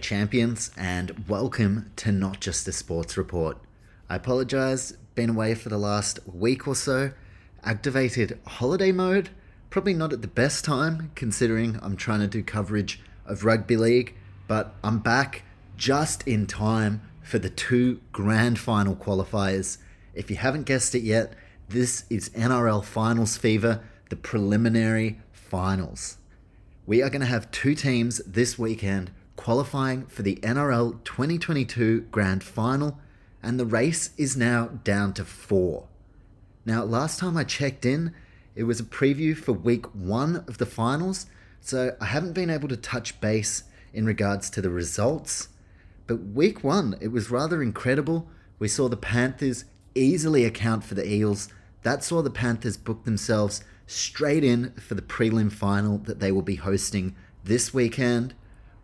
Champions, and welcome to Not Just a Sports Report. I apologize, been away for the last week or so. Activated holiday mode, probably not at the best time considering I'm trying to do coverage of rugby league, but I'm back just in time for the two grand final qualifiers. If you haven't guessed it yet, this is NRL Finals Fever, the preliminary finals. We are going to have two teams this weekend qualifying for the NRL 2022 Grand Final, and the race is now down to four. Now, last time I checked in, it was a preview for week one of the finals, so I haven't been able to touch base in regards to the results. But week one, it was rather incredible. We saw the Panthers easily account for the Eels. That saw the Panthers book themselves straight in for the prelim final that they will be hosting this weekend.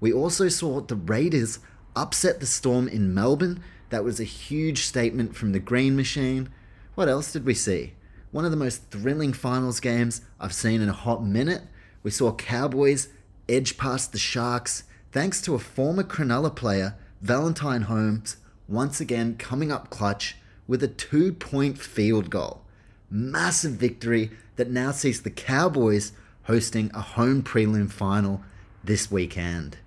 We also saw the Raiders upset the Storm in Melbourne. That was a huge statement from the Green Machine. What else did we see? One of the most thrilling finals games I've seen in a hot minute. We saw Cowboys edge past the Sharks thanks to a former Cronulla player, Valentine Holmes, once again coming up clutch with a two point field goal. Massive victory that now sees the Cowboys hosting a home prelim final this weekend.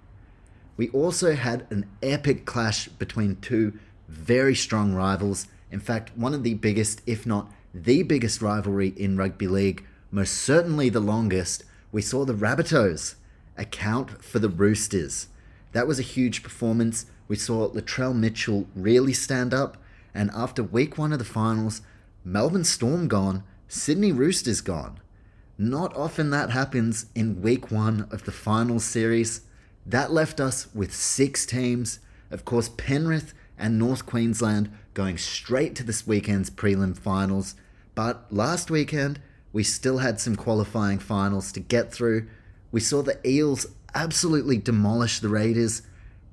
We also had an epic clash between two very strong rivals. In fact, one of the biggest, if not the biggest rivalry in rugby league, most certainly the longest. We saw the Rabbitohs account for the Roosters. That was a huge performance. We saw Latrell Mitchell really stand up, and after week one of the finals, Melbourne Storm gone, Sydney Roosters gone. Not often that happens in week one of the finals series. That left us with six teams. Of course, Penrith and North Queensland going straight to this weekend's prelim finals. But last weekend, we still had some qualifying finals to get through. We saw the Eels absolutely demolish the Raiders.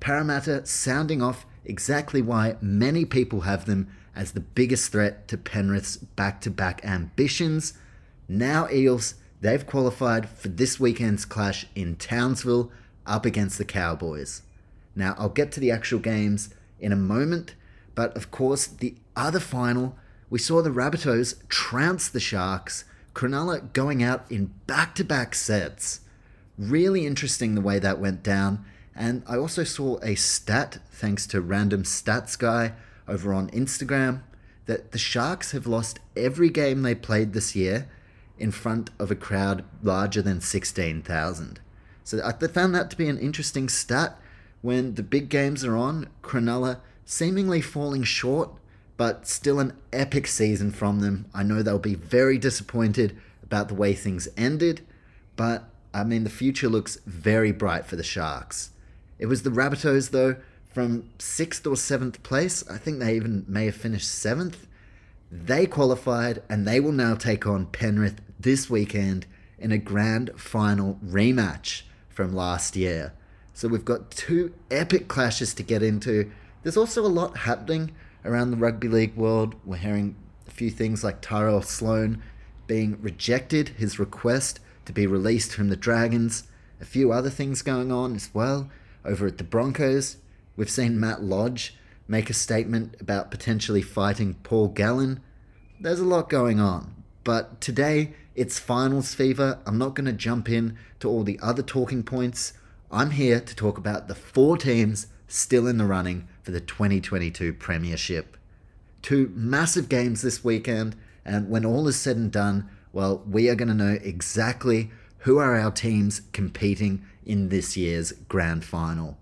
Parramatta sounding off exactly why many people have them as the biggest threat to Penrith's back to back ambitions. Now, Eels, they've qualified for this weekend's clash in Townsville up against the Cowboys. Now, I'll get to the actual games in a moment, but of course, the other final, we saw the Rabbitohs trounce the Sharks, Cronulla going out in back to back sets. Really interesting the way that went down. And I also saw a stat, thanks to Random Stats Guy over on Instagram, that the Sharks have lost every game they played this year in front of a crowd larger than 16,000. So I found that to be an interesting stat when the big games are on. Cronulla seemingly falling short, but still an epic season from them. I know they'll be very disappointed about the way things ended, but I mean, the future looks very bright for the Sharks. It was the Rabbitohs, though, from sixth or seventh place. I think they even may have finished seventh. They qualified, and they will now take on Penrith this weekend in a grand final rematch from last year. So we've got two epic clashes to get into. There's also a lot happening around the rugby league world. We're hearing a few things like Tyrell Sloan being rejected, his request to be released from the Dragons. A few other things going on as well. Over at the Broncos, we've seen Matt Lodge make a statement about potentially fighting Paul Gallen. There's a lot going on. But today, it's finals fever. I'm not going to jump in to all the other talking points. I'm here to talk about the four teams still in the running for the 2022 Premiership. Two massive games this weekend, and when all is said and done, well, we are going to know exactly who are our teams competing in this year's grand final.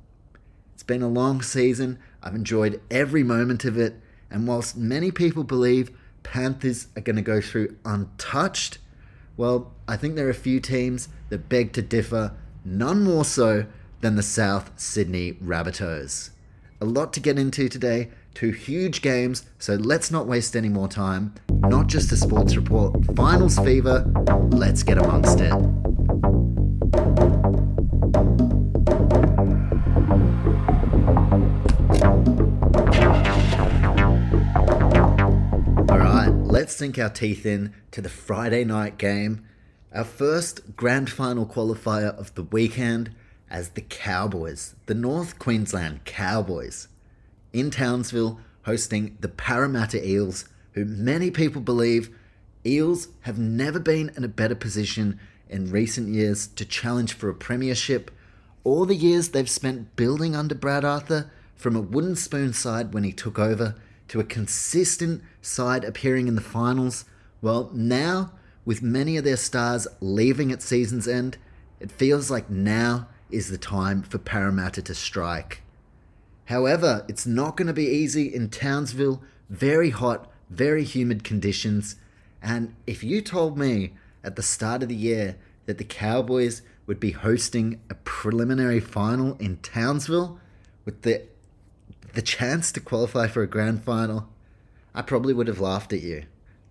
It's been a long season. I've enjoyed every moment of it, and whilst many people believe Panthers are going to go through untouched, well, I think there are a few teams that beg to differ, none more so than the South Sydney Rabbitohs. A lot to get into today, two huge games, so let's not waste any more time. Not just a sports report, finals fever, let's get amongst it. Let's sink our teeth in to the Friday night game. Our first grand final qualifier of the weekend as the Cowboys, the North Queensland Cowboys, in Townsville hosting the Parramatta Eels, who many people believe Eels have never been in a better position in recent years to challenge for a premiership. All the years they've spent building under Brad Arthur, from a wooden spoon side when he took over to a consistent side appearing in the finals, well, now, with many of their stars leaving at season's end, it feels like now is the time for Parramatta to strike. However, it's not going to be easy in Townsville, very hot, very humid conditions. And if you told me at the start of the year that the Cowboys would be hosting a preliminary final in Townsville with the the chance to qualify for a grand final, I probably would have laughed at you.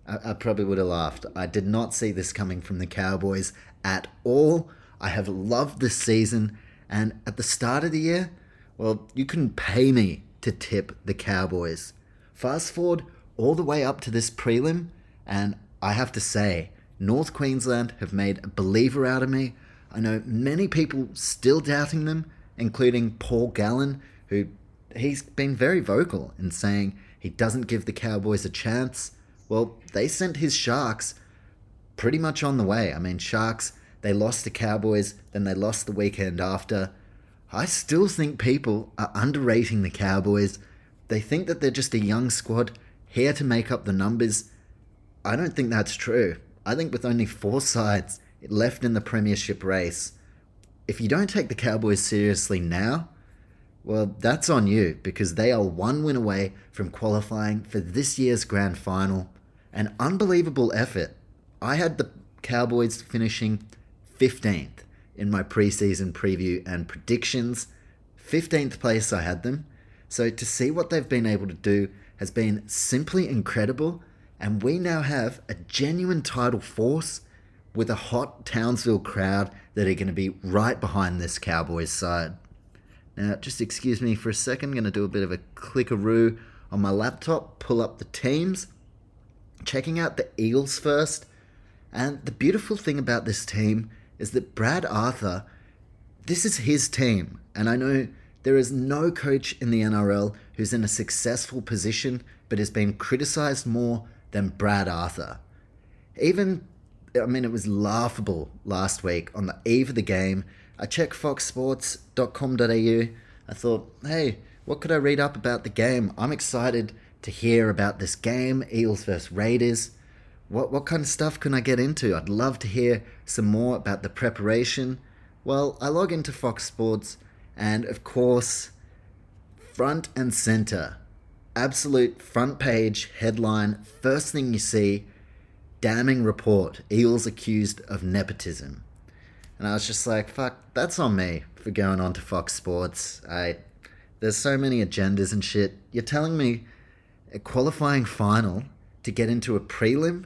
I, I probably would have laughed. I did not see this coming from the Cowboys at all. I have loved this season, and at the start of the year, well, you couldn't pay me to tip the Cowboys. Fast forward all the way up to this prelim, and I have to say, North Queensland have made a believer out of me. I know many people still doubting them, including Paul Gallen, who he's been very vocal in saying he doesn't give the Cowboys a chance. Well, they sent his Sharks pretty much on the way. I mean, Sharks they lost the Cowboys, then they lost the weekend after. I still think people are underrating the Cowboys. They think that they're just a young squad here to make up the numbers. I don't think that's true. I think with only four sides left in the Premiership race, if you don't take the Cowboys seriously now, well, that's on you because they are one win away from qualifying for this year's grand final. An unbelievable effort. I had the Cowboys finishing 15th in my preseason preview and predictions. 15th place I had them. So to see what they've been able to do has been simply incredible. And we now have a genuine title force with a hot Townsville crowd that are going to be right behind this Cowboys side. Now, just excuse me for a second. I'm going to do a bit of a clickaroo on my laptop, pull up the teams, checking out the Eels first. And the beautiful thing about this team is that Brad Arthur, this is his team. And I know there is no coach in the NRL who's in a successful position but has been criticized more than Brad Arthur. Even, I mean, it was laughable last week on the eve of the game. I checked foxsports.com.au. I thought, hey, what could I read up about the game? I'm excited to hear about this game, Eels versus Raiders what what kind of stuff can I get into? I'd love to hear some more about the preparation. Well, I log into Fox Sports, and of course, front and center, absolute front page headline, first thing you see, damning report: Eels accused of nepotism. And I was just like, fuck, that's on me for going on to Fox Sports. I there's so many agendas and shit. You're telling me a qualifying final to get into a prelim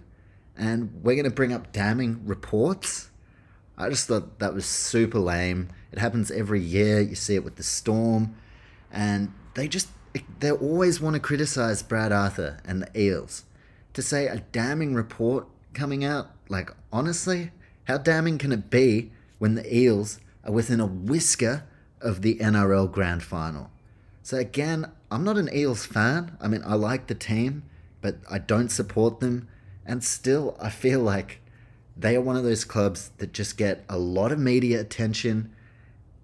and we're going to bring up damning reports. I just thought that was super lame. It happens every year. You see it with the Storm, and they just they always want to criticize Brad Arthur and the Eels. To say a damning report coming out, like honestly, how damning can it be when the Eels are within a whisker of the NRL Grand Final? So again, I'm not an Eels fan. I mean, I like the team, but I don't support them. And still, I feel like they are one of those clubs that just get a lot of media attention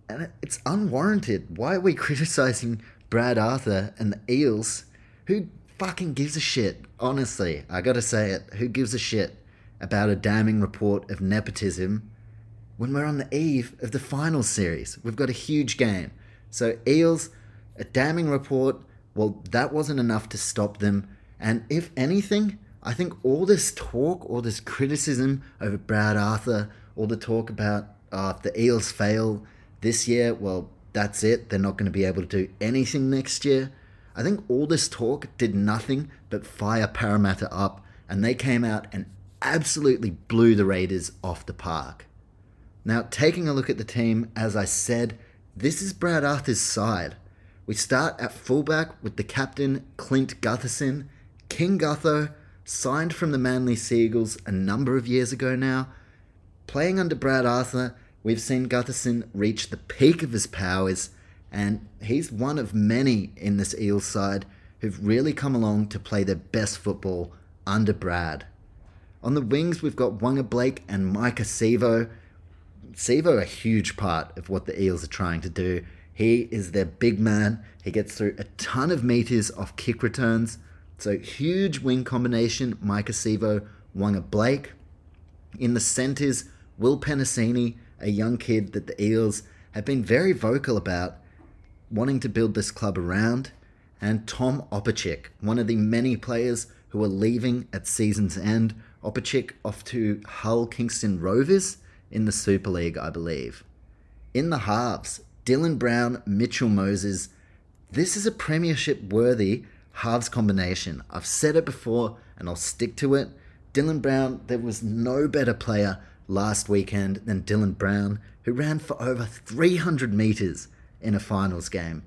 and it's unwarranted. Why are we criticizing Brad Arthur and the Eels? Who fucking gives a shit? Honestly, I gotta say it. Who gives a shit about a damning report of nepotism when we're on the eve of the final series? We've got a huge game. So, Eels, a damning report, well, that wasn't enough to stop them. And if anything, I think all this talk, all this criticism over Brad Arthur, all the talk about uh, if the Eels fail, This year, well, that's it. They're not going to be able to do anything next year. I think all this talk did nothing but fire Parramatta up, and they came out and absolutely blew the Raiders off the park. Now, taking a look at the team, as I said, this is Brad Arthur's side. We start at fullback with the captain, Clint Gutherson. King Gutho, signed from the Manly Sea Eagles a number of years ago now. Playing under Brad Arthur, we've seen Gutherson reach the peak of his powers, and he's one of many in this Eels side who've really come along to play their best football under Brad. On the wings, we've got Waqa Blake and Maika Sivo. Sivo, a huge part of what the Eels are trying to do. He is their big man. He gets through a ton of meters off kick returns. So huge wing combination, Maika Sivo, Waqa Blake. In the centres, Will Penisini, a young kid that the Eels have been very vocal about wanting to build this club around. And Tom Opacic, one of the many players who are leaving at season's end. Opacic off to Hull Kingston Rovers in the Super League, I believe. In the halves, Dylan Brown, Mitchell Moses. This is a premiership worthy halves combination. I've said it before and I'll stick to it. Dylan Brown, there was no better player last weekend than Dylan Brown, who ran for over 300 metres in a finals game.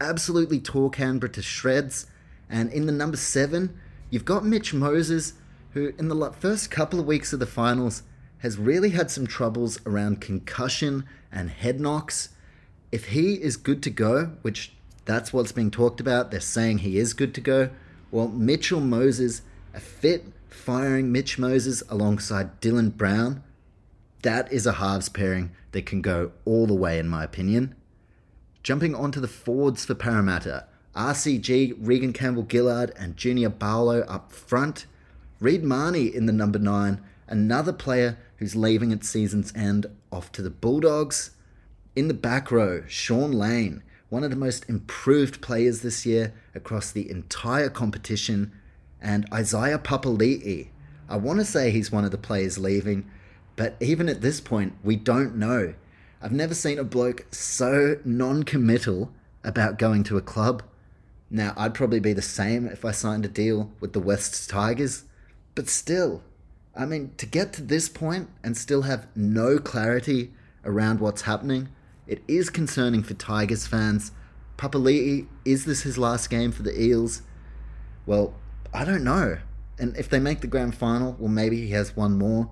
Absolutely tore Canberra to shreds. And in the number seven, you've got Mitch Moses, who in the first couple of weeks of the finals has really had some troubles around concussion and head knocks. If he is good to go, which that's what's being talked about. They're saying he is good to go. Well, Mitchell Moses, a fit, firing Mitch Moses alongside Dylan Brown, that is a halves pairing that can go all the way, in my opinion. Jumping onto the forwards for Parramatta, RCG, Reagan Campbell Gillard, and Junior Paulo up front. Reed Mahoney in the number nine, another player who's leaving at season's end off to the Bulldogs. In the back row, Sean Lane, one of the most improved players this year across the entire competition, and Isaiah Papali'i. I want to say he's one of the players leaving, but even at this point, we don't know. I've never seen a bloke so non committal about going to a club. Now, I'd probably be the same if I signed a deal with the West Tigers, but still, I mean, to get to this point and still have no clarity around what's happening, it is concerning for Tigers fans. Papali'i, is this his last game for the Eels? Well, I don't know. And if they make the grand final, well, maybe he has one more.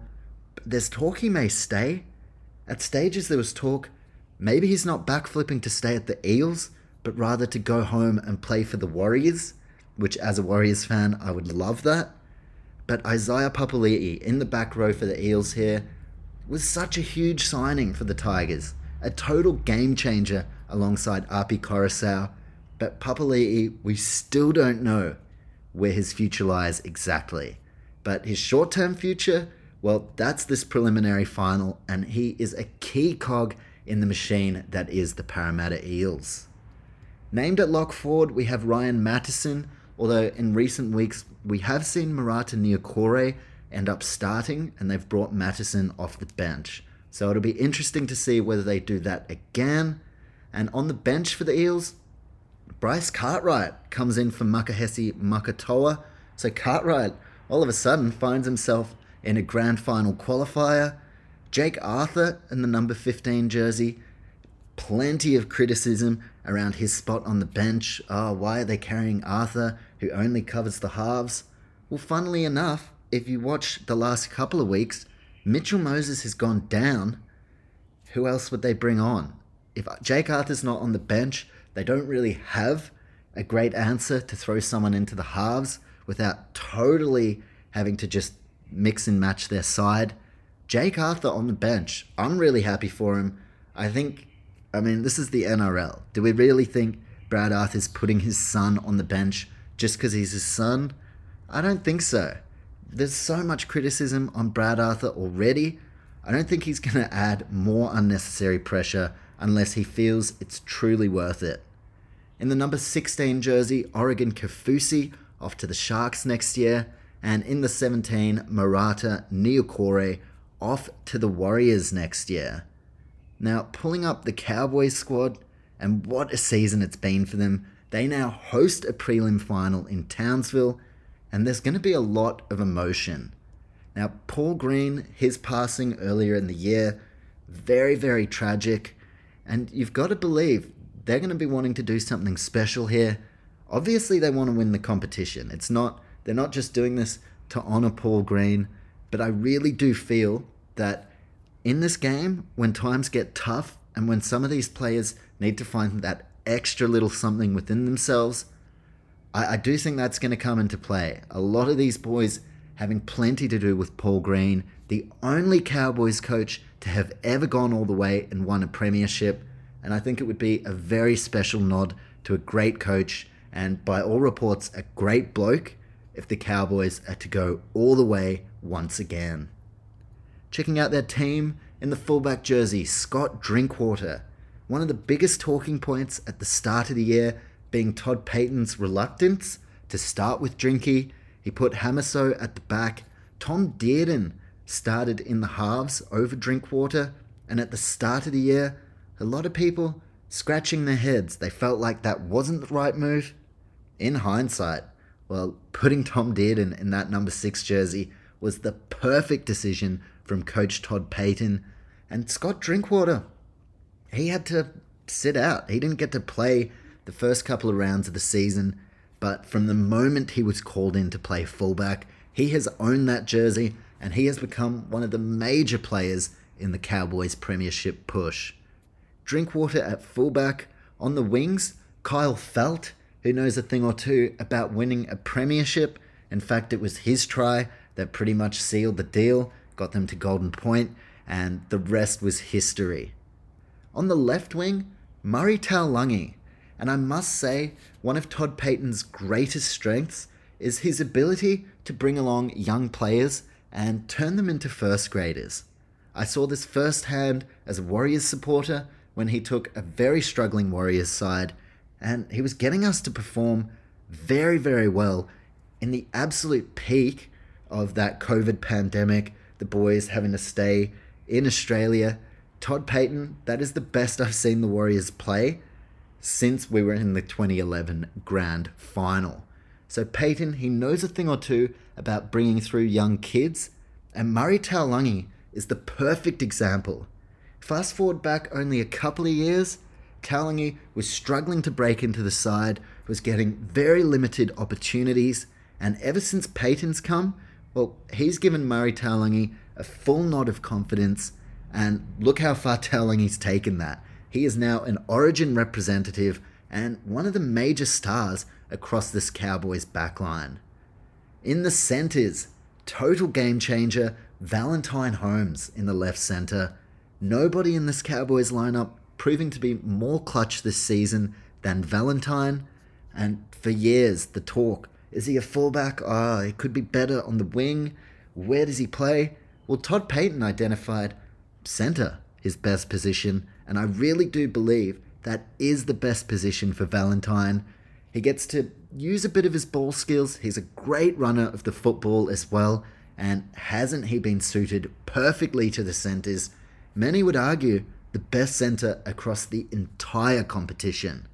But there's talk he may stay. At stages, there was talk maybe he's not backflipping to stay at the Eels, but rather to go home and play for the Warriors, which, as a Warriors fan, I would love that. But Isaiah Papali'i in the back row for the Eels here was such a huge signing for the Tigers a total game changer alongside Api Koroisau. But Papali'i, we still don't know where his future lies exactly. But his short term future, well, that's this preliminary final, and he is a key cog in the machine that is the Parramatta Eels. Named at lock forward, we have Ryan Matterson, although in recent weeks we have seen Marata Niukore end up starting, and they've brought Matterson off the bench. So it'll be interesting to see whether they do that again. And on the bench for the Eels, Bryce Cartwright comes in for Makahesi Makatoa. So Cartwright all of a sudden finds himself in a grand final qualifier. Jake Arthur in the number 15 jersey. Plenty of criticism around his spot on the bench. Oh, why are they carrying Arthur, who only covers the halves? Well, funnily enough, if you watch the last couple of weeks, Mitchell Moses has gone down. Who else would they bring on? If Jake Arthur's not on the bench, they don't really have a great answer to throw someone into the halves without totally having to just mix and match their side. Jake Arthur on the bench, I'm really happy for him. I think, I mean, this is the NRL. Do we really think Brad Arthur's putting his son on the bench just because he's his son? I don't think so there's so much criticism on Brad Arthur already. I don't think he's going to add more unnecessary pressure unless he feels it's truly worth it. In the number 16 jersey, Oregon Kaufusi off to the Sharks next year, and in the 17, Marata Niukore off to the Warriors next year. Now, pulling up the Cowboys squad, and what a season it's been for them. They now host a prelim final in Townsville, and there's going to be a lot of emotion. Now, Paul Green, his passing earlier in the year, very, very tragic, and you've got to believe they're going to be wanting to do something special here. Obviously, they want to win the competition. It's not, they're not just doing this to honor Paul Green, but I really do feel that in this game, when times get tough and when some of these players need to find that extra little something within themselves, I, I do think that's going to come into play. A lot of these boys having plenty to do with Paul Green, the only Cowboys coach to have ever gone all the way and won a premiership. And I think it would be a very special nod to a great coach and, by all reports, a great bloke if the Cowboys are to go all the way once again. Checking out their team in the fullback jersey, Scott Drinkwater. One of the biggest talking points at the start of the year being Todd Payten's reluctance to start with Drinky. He put Hamiso at the back. Tom Dearden started in the halves over Drinkwater. And at the start of the year, a lot of people scratching their heads. They felt like that wasn't the right move. In hindsight, well, putting Tom Dearden in that number six jersey was the perfect decision from coach Todd Payten. And Scott Drinkwater, he had to sit out. He didn't get to play the first couple of rounds of the season, but from the moment he was called in to play fullback, he has owned that jersey and he has become one of the major players in the Cowboys' premiership push. Drinkwater at fullback, on the wings, Kyle Feldt, who knows a thing or two about winning a premiership. In fact, it was his try that pretty much sealed the deal, got them to Golden Point, and the rest was history. On the left wing, Murray Taulagi. And I must say, one of Todd Payten's greatest strengths is his ability to bring along young players and turn them into first graders. I saw this firsthand as a Warriors supporter when he took a very struggling Warriors side and he was getting us to perform very, very well in the absolute peak of that COVID pandemic, the boys having to stay in Australia Todd Payten, that is the best I've seen the Warriors play since we were in the 2011 Grand Final. So Payten, he knows a thing or two about bringing through young kids, and Murray Taulagi is the perfect example. Fast forward back only a couple of years, Taulagi was struggling to break into the side, was getting very limited opportunities, and ever since Payten's come, well, he's given Murray Taulagi a full nod of confidence and look how far Taulagi's taken that. He is now an Origin representative and one of the major stars across this Cowboys backline. In the centers, total game changer, Valentine Holmes in the left center. Nobody in this Cowboys lineup proving to be more clutch this season than Valentine. And for years, the talk is he a fullback? Ah, oh, he could be better on the wing. Where does he play? Well, Todd Payten identified center his best position, and I really do believe that is the best position for Valentine. He gets to use a bit of his ball skills. He's a great runner of the football as well, and hasn't he been suited perfectly to the centers? Many would argue the best center across the entire competition.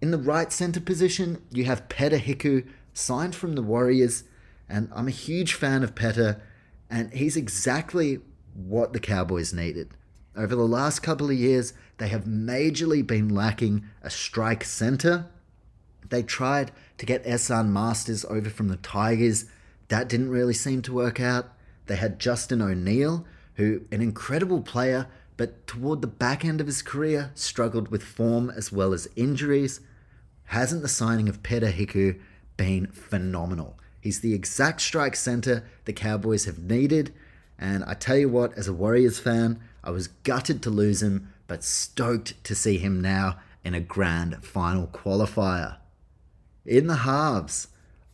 In the right center position, you have Peta Hiku, signed from the Warriors, and I'm a huge fan of Peta, and he's exactly what the Cowboys needed. Over the last couple of years, they have majorly been lacking a strike center. They tried to get Esan Masters over from the Tigers. That didn't really seem to work out. They had Justin O'Neill, who an incredible player, but toward the back end of his career struggled with form as well as injuries. Hasn't the signing of Peta Hiku been phenomenal? He's the exact strike center the Cowboys have needed and I tell you what, as a Warriors fan, I was gutted to lose him, but stoked to see him now in a grand final qualifier. In the halves,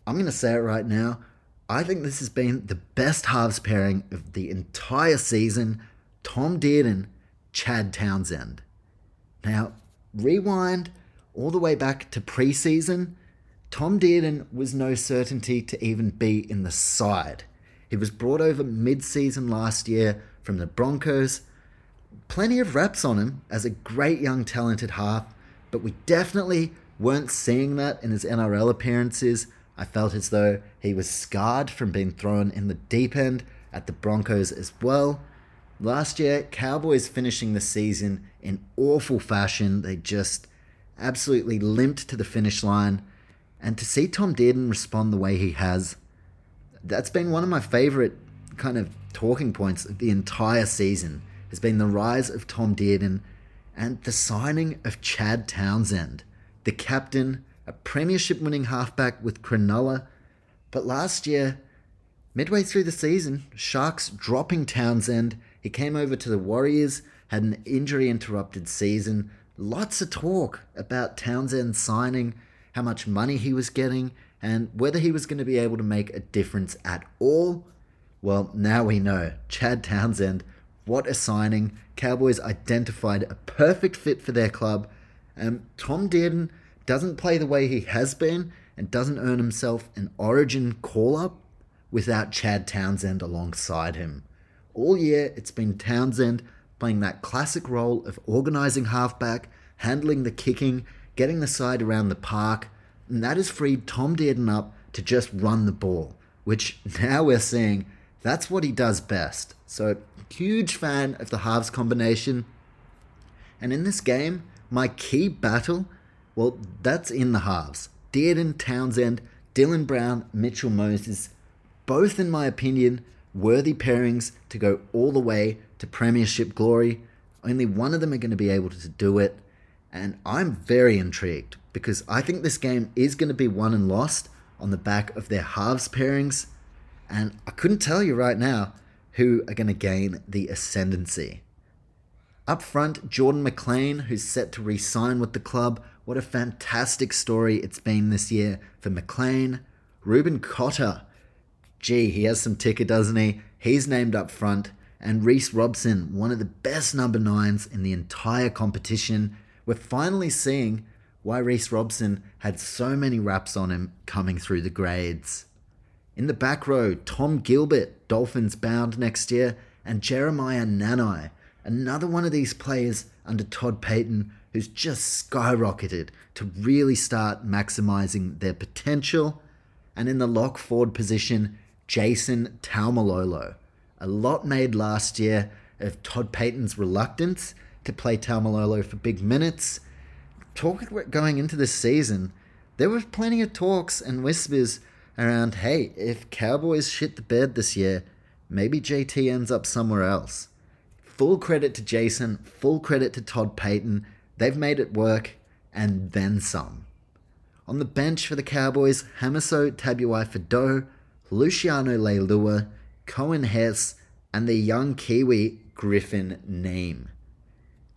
I'm going to say it right now. I think this has been the best halves pairing of the entire season. Tom Dearden, Chad Townsend. Now, rewind all the way back to preseason. Tom Dearden was no certainty to even be in the side. He was brought over mid season last year from the Broncos. plenty of reps on him as a great young talented half, but we definitely weren't seeing that in his NRL appearances. I felt as though he was scarred from being thrown in the deep end at the Broncos as well. Last year, Cowboys finishing the season in awful fashion. They just absolutely limped to the finish line. And to see Tom Dearden respond the way he has, that's been one of my favorite kind of talking points of the entire season has been the rise of Tom Dearden and the signing of Chad Townsend, the captain, a premiership winning halfback with Cronulla. But last year, midway through the season, Sharks dropping Townsend. He came over to the Warriors, had an injury interrupted season. Lots of talk about Townsend signing, how much money he was getting, and whether he was going to be able to make a difference at all. Well, now we know. Chad Townsend, what a signing. Cowboys identified a perfect fit for their club. Um, Tom Dearden doesn't play the way he has been and doesn't earn himself an origin call up without Chad Townsend alongside him. All year, it's been Townsend playing that classic role of organising halfback, handling the kicking, getting the side around the park, and that has freed Tom Dearden up to just run the ball, which now we're seeing that's what he does best. So, huge fan of the halves combination. And in this game, my key battle, well, that's in the halves. Dearden, Townsend, Dylan Brown, Mitchell Moses, both, in my opinion, worthy pairings to go all the way to Premiership glory. Only one of them are going to be able to do it. And I'm very intrigued because I think this game is going to be won and lost on the back of their halves pairings. And I couldn't tell you right now who are going to gain the ascendancy. Up front, Jordan McLean, who's set to re sign with the club. What a fantastic story it's been this year for McLean. Reuben Cotter, gee, he has some ticker, doesn't he? He's named up front. And Reece Robson, one of the best number nines in the entire competition. We're finally seeing why Reece Robson had so many wraps on him coming through the grades. In the back row, Tom Gilbert, Dolphins bound next year, and Jeremiah Nanai, another one of these players under Todd Payten who's just skyrocketed to really start maximizing their potential. And in the lock forward position, Jason Taumalolo. A lot made last year of Todd Payten's reluctance to play Taumalolo for big minutes. Talk going into this season, there were plenty of talks and whispers around, hey, if Cowboys shit the bed this year, maybe JT ends up somewhere else. Full credit to Jason, full credit to Todd Payten. They've made it work, and then some. On the bench for the Cowboys, Hamiso Tabuai-Fidow, Luciano Leilua, Coen Hess, and the young Kiwi Griffin Neame.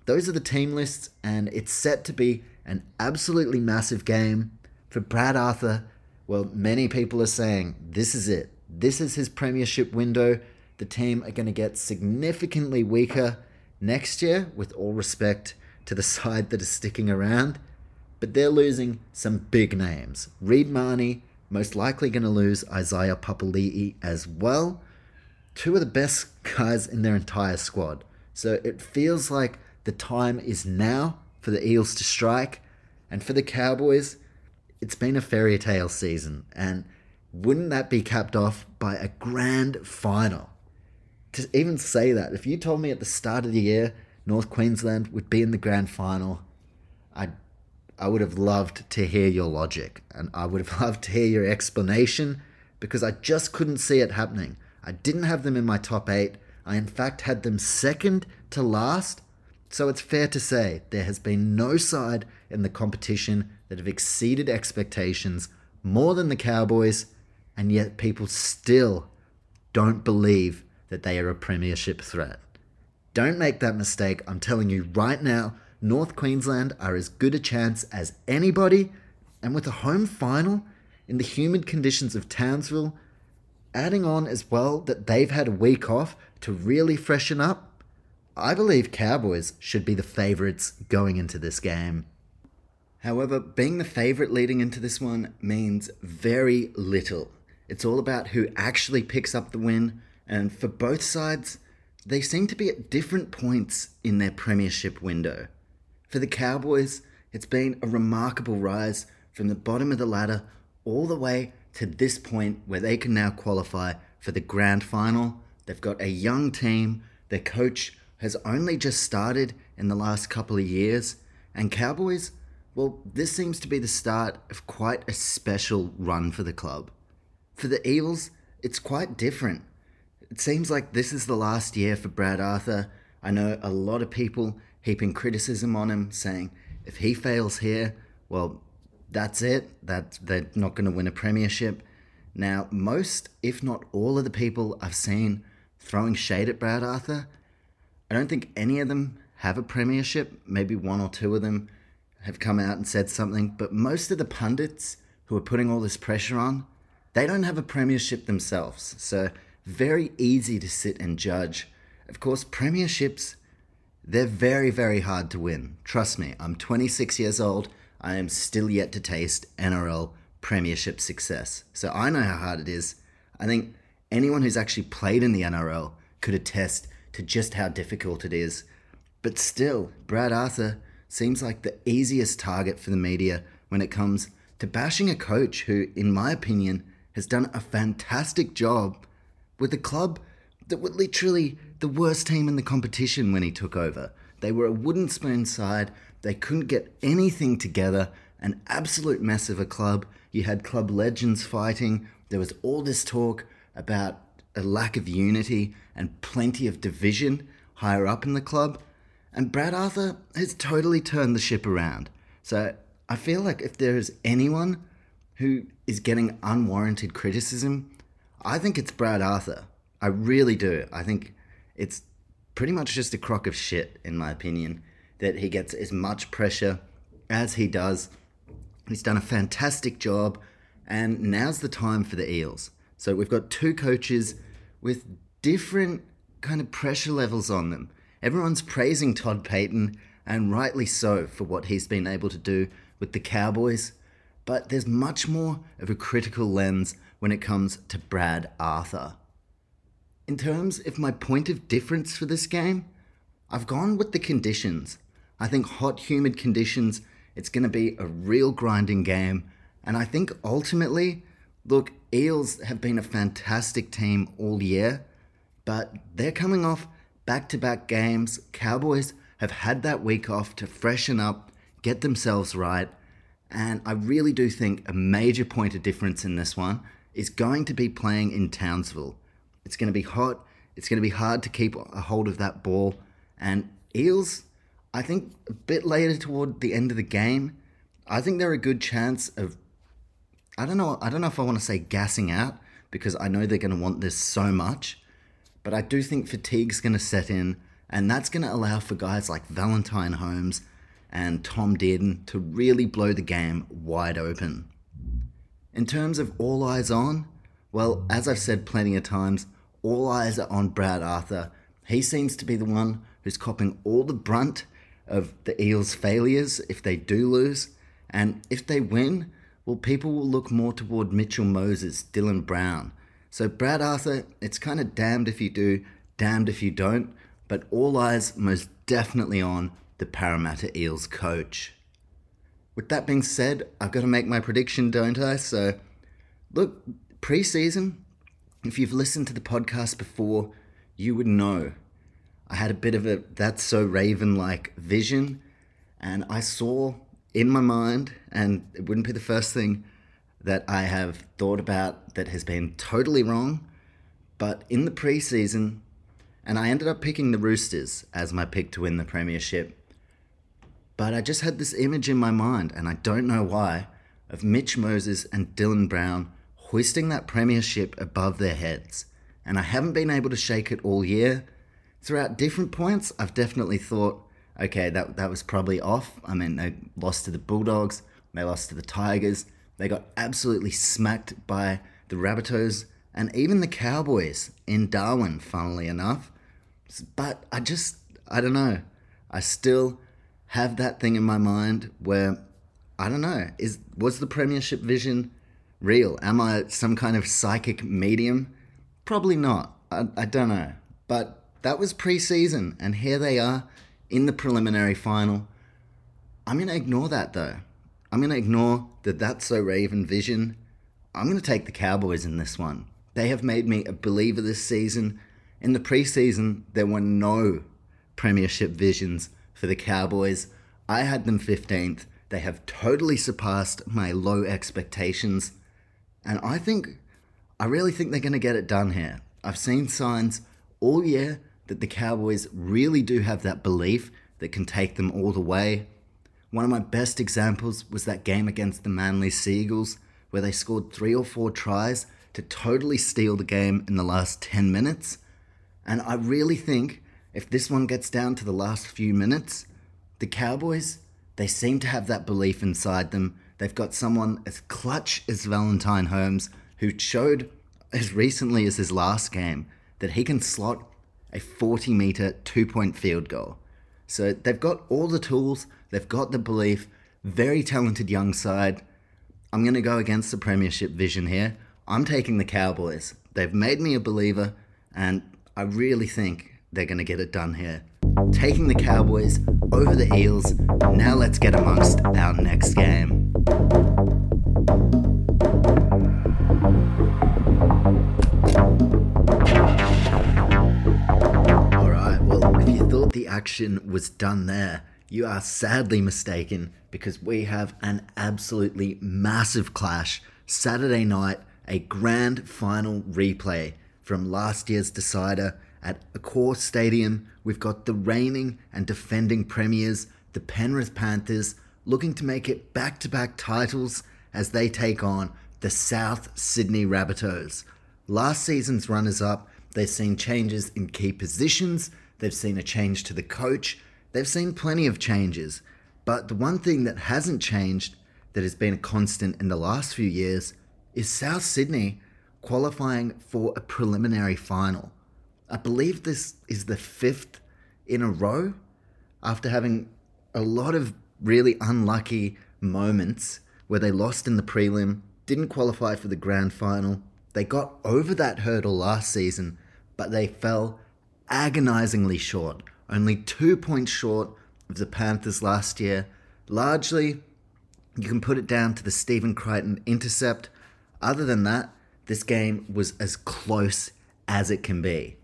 Those are the team lists, and it's set to be an absolutely massive game for Brad Arthur well, many people are saying this is it. This is his premiership window. The team are going to get significantly weaker next year, with all respect to the side that is sticking around. But they're losing some big names. Reed Mahoney, most likely going to lose Isaiah Papali'i as well. Two of the best guys in their entire squad. So it feels like the time is now for the Eels to strike. And for the Cowboys, it's been a fairy tale season, and wouldn't that be capped off by a grand final? To even say that, if you told me at the start of the year North Queensland would be in the grand final, I I would have loved to hear your logic and I would have loved to hear your explanation because I just couldn't see it happening. I didn't have them in my top 8. I in fact had them second to last. So it's fair to say there has been no side in the competition that have exceeded expectations more than the Cowboys, and yet people still don't believe that they are a premiership threat. Don't make that mistake. I'm telling you right now, North Queensland are as good a chance as anybody, and with a home final in the humid conditions of Townsville, adding on as well that they've had a week off to really freshen up, I believe Cowboys should be the favourites going into this game. However, being the favourite leading into this one means very little. It's all about who actually picks up the win, and for both sides, they seem to be at different points in their premiership window. For the Cowboys, it's been a remarkable rise from the bottom of the ladder all the way to this point where they can now qualify for the grand final. They've got a young team. Their coach has only just started in the last couple of years. And Cowboys, well, this seems to be the start of quite a special run for the club. For the Eels, it's quite different. It seems like this is the last year for Brad Arthur. I know a lot of people heaping criticism on him, saying if he fails here, well, that's it. That they're not going to win a premiership. Now, most, if not all, of the people I've seen throwing shade at Brad Arthur, I don't think any of them have a premiership. Maybe one or two of them have come out and said something, but most of the pundits who are putting all this pressure on, they don't have a premiership themselves. So, very easy to sit and judge. Of course, premierships, they're very, very hard to win. Trust me, I'm 26 years old. I am still yet to taste NRL premiership success. So I know how hard it is. I think anyone who's actually played in the NRL could attest to just how difficult it is. But still, Brad Arthur seems like the easiest target for the media when it comes to bashing a coach who, in my opinion, has done a fantastic job with a club that were literally the worst team in the competition when he took over. They were a wooden spoon side. They couldn't get anything together. An absolute mess of a club. You had club legends fighting. There was all this talk about a lack of unity and plenty of division higher up in the club. And Brad Arthur has totally turned the ship around. So I feel like if there is anyone who is getting unwarranted criticism, I think it's Brad Arthur. I really do. I think it's pretty much just a crock of shit, in my opinion, that he gets as much pressure as he does He's done a fantastic job, and now's the time for the Eels. So we've got two coaches with different kind of pressure levels on them. Everyone's praising Todd Payten, and rightly so, for what he's been able to do with the Cowboys. But there's much more of a critical lens when it comes to Brad Arthur. In terms of my point of difference for this game, I've gone with the conditions. I think hot, humid conditions it's going to be a real grinding game. And I think ultimately, look, Eels have been a fantastic team all year, but they're coming off back to back games. Cowboys have had that week off to freshen up, get themselves right. And I really do think a major point of difference in this one is going to be playing in Townsville. It's going to be hot. It's going to be hard to keep a hold of that ball. And Eels, I think a bit later toward the end of the game, I think they're a good chance of. I don't know. I don't know if I want to say gassing out because I know they're going to want this so much, but I do think fatigue's going to set in, and that's going to allow for guys like Valentine Holmes and Tom Dearden to really blow the game wide open. In terms of all eyes on, well, as I've said plenty of times, all eyes are on Brad Arthur. He seems to be the one who's copping all the brunt of the Eels' failures if they do lose. And if they win, well, people will look more toward Mitchell Moses, Dylan Brown. So, Brad Arthur, it's kind of damned if you do, damned if you don't, but all eyes most definitely on the Parramatta Eels coach. With that being said, I've got to make my prediction, don't I? So, look, preseason, if you've listened to the podcast before, you would know I had a bit of a that's so Raven like vision, and I saw in my mind, and it wouldn't be the first thing that I have thought about that has been totally wrong, but in the preseason, and I ended up picking the Roosters as my pick to win the Premiership. But I just had this image in my mind, and I don't know why, of Mitch Moses and Dylan Brown hoisting that Premiership above their heads. And I haven't been able to shake it all year throughout different points, I've definitely thought, okay, that that was probably off. I mean, they lost to the Bulldogs, they lost to the Tigers, they got absolutely smacked by the Rabbitohs, and even the Cowboys in Darwin, funnily enough. But I just, I don't know. I still have that thing in my mind where I don't know. Is was the premiership vision real? Am I some kind of psychic medium? Probably not. I, I don't know. But that was preseason, and here they are in the preliminary final. I'm to ignore that though. I'm going to ignore that that's so Raven vision. I'm going to take the Cowboys in this one. They have made me a believer this season. In the preseason, there were no premiership visions for the Cowboys. I had them 15th. They have totally surpassed my low expectations. And I think, I really think they're going to get it done here. I've seen signs all year that the Cowboys really do have that belief that can take them all the way. One of my best examples was that game against the Manly Sea Eagles, where they scored three or four tries to totally steal the game in the last 10 minutes. And I really think if this one gets down to the last few minutes, the Cowboys, they seem to have that belief inside them. They've got someone as clutch as Valentine Holmes, who showed as recently as his last game that he can slot a 40 meter two point field goal. So they've got all the tools, they've got the belief, very talented young side. I'm going to go against the Premiership vision here. I'm taking the Cowboys. They've made me a believer, and I really think they're going to get it done here. Taking the Cowboys over the Eels. Now let's get amongst our next game. Action was done there, you are sadly mistaken because we have an absolutely massive clash Saturday night, a grand final replay from last year's decider at Accor Stadium. We've got the reigning and defending premiers, the Penrith Panthers, looking to make it back to back titles as they take on the South Sydney Rabbitohs. Last season's runners up, they've seen changes in key positions, they've seen a change to the coach, they've seen plenty of changes. But the one thing that hasn't changed, that has been a constant in the last few years, is South Sydney qualifying for a preliminary final. I believe this is the fifth in a row after having a lot of really unlucky moments where they lost in the prelim, didn't qualify for the grand final. They got over that hurdle last season, but they fell agonizingly short, only two points short of the Panthers last year. Largely, you can put it down to the Stephen Crichton intercept. Other than that, this game was as close as it can be.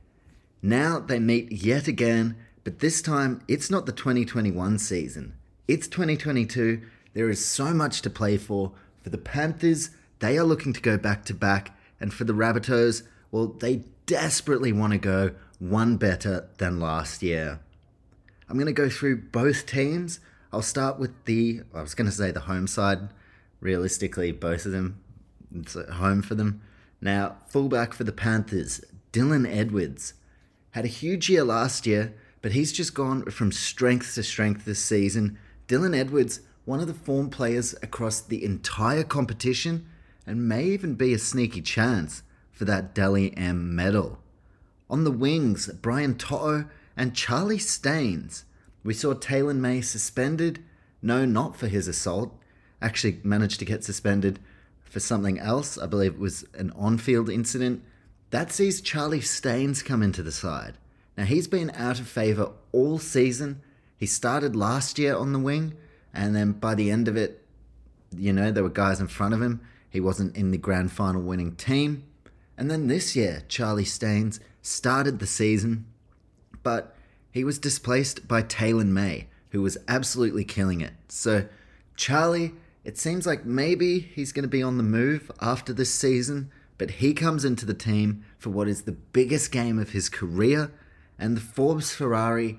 Now they meet yet again, but this time it's not the 2021 season. It's 2022. There is so much to play for. For the Panthers, they are looking to go back to back, and for the Rabbitohs, well, they desperately want to go one better than last year. I'm going to go through both teams. I'll start with the, I was going to say the home side. Realistically, both of them, it's home for them. Now, fullback for the Panthers, Dylan Edwards. Had a huge year last year, but he's just gone from strength to strength this season. Dylan Edwards, one of the form players across the entire competition, and may even be a sneaky chance for that Dally M medal. On the wings, Brian To'o and Charlie Staines. We saw Taylor May suspended. No, not for his assault. Actually, managed to get suspended for something else. I believe it was an on field incident. That sees Charlie Staines come into the side. Now, he's been out of favour all season. He started last year on the wing, and then by the end of it, you know, there were guys in front of him. He wasn't in the grand final winning team. And then this year, Charlie Staines started the season, but he was displaced by Taylor May, who was absolutely killing it. So, Charlie, it seems like maybe he's going to be on the move after this season but he comes into the team for what is the biggest game of his career. And the Forbes Ferrari,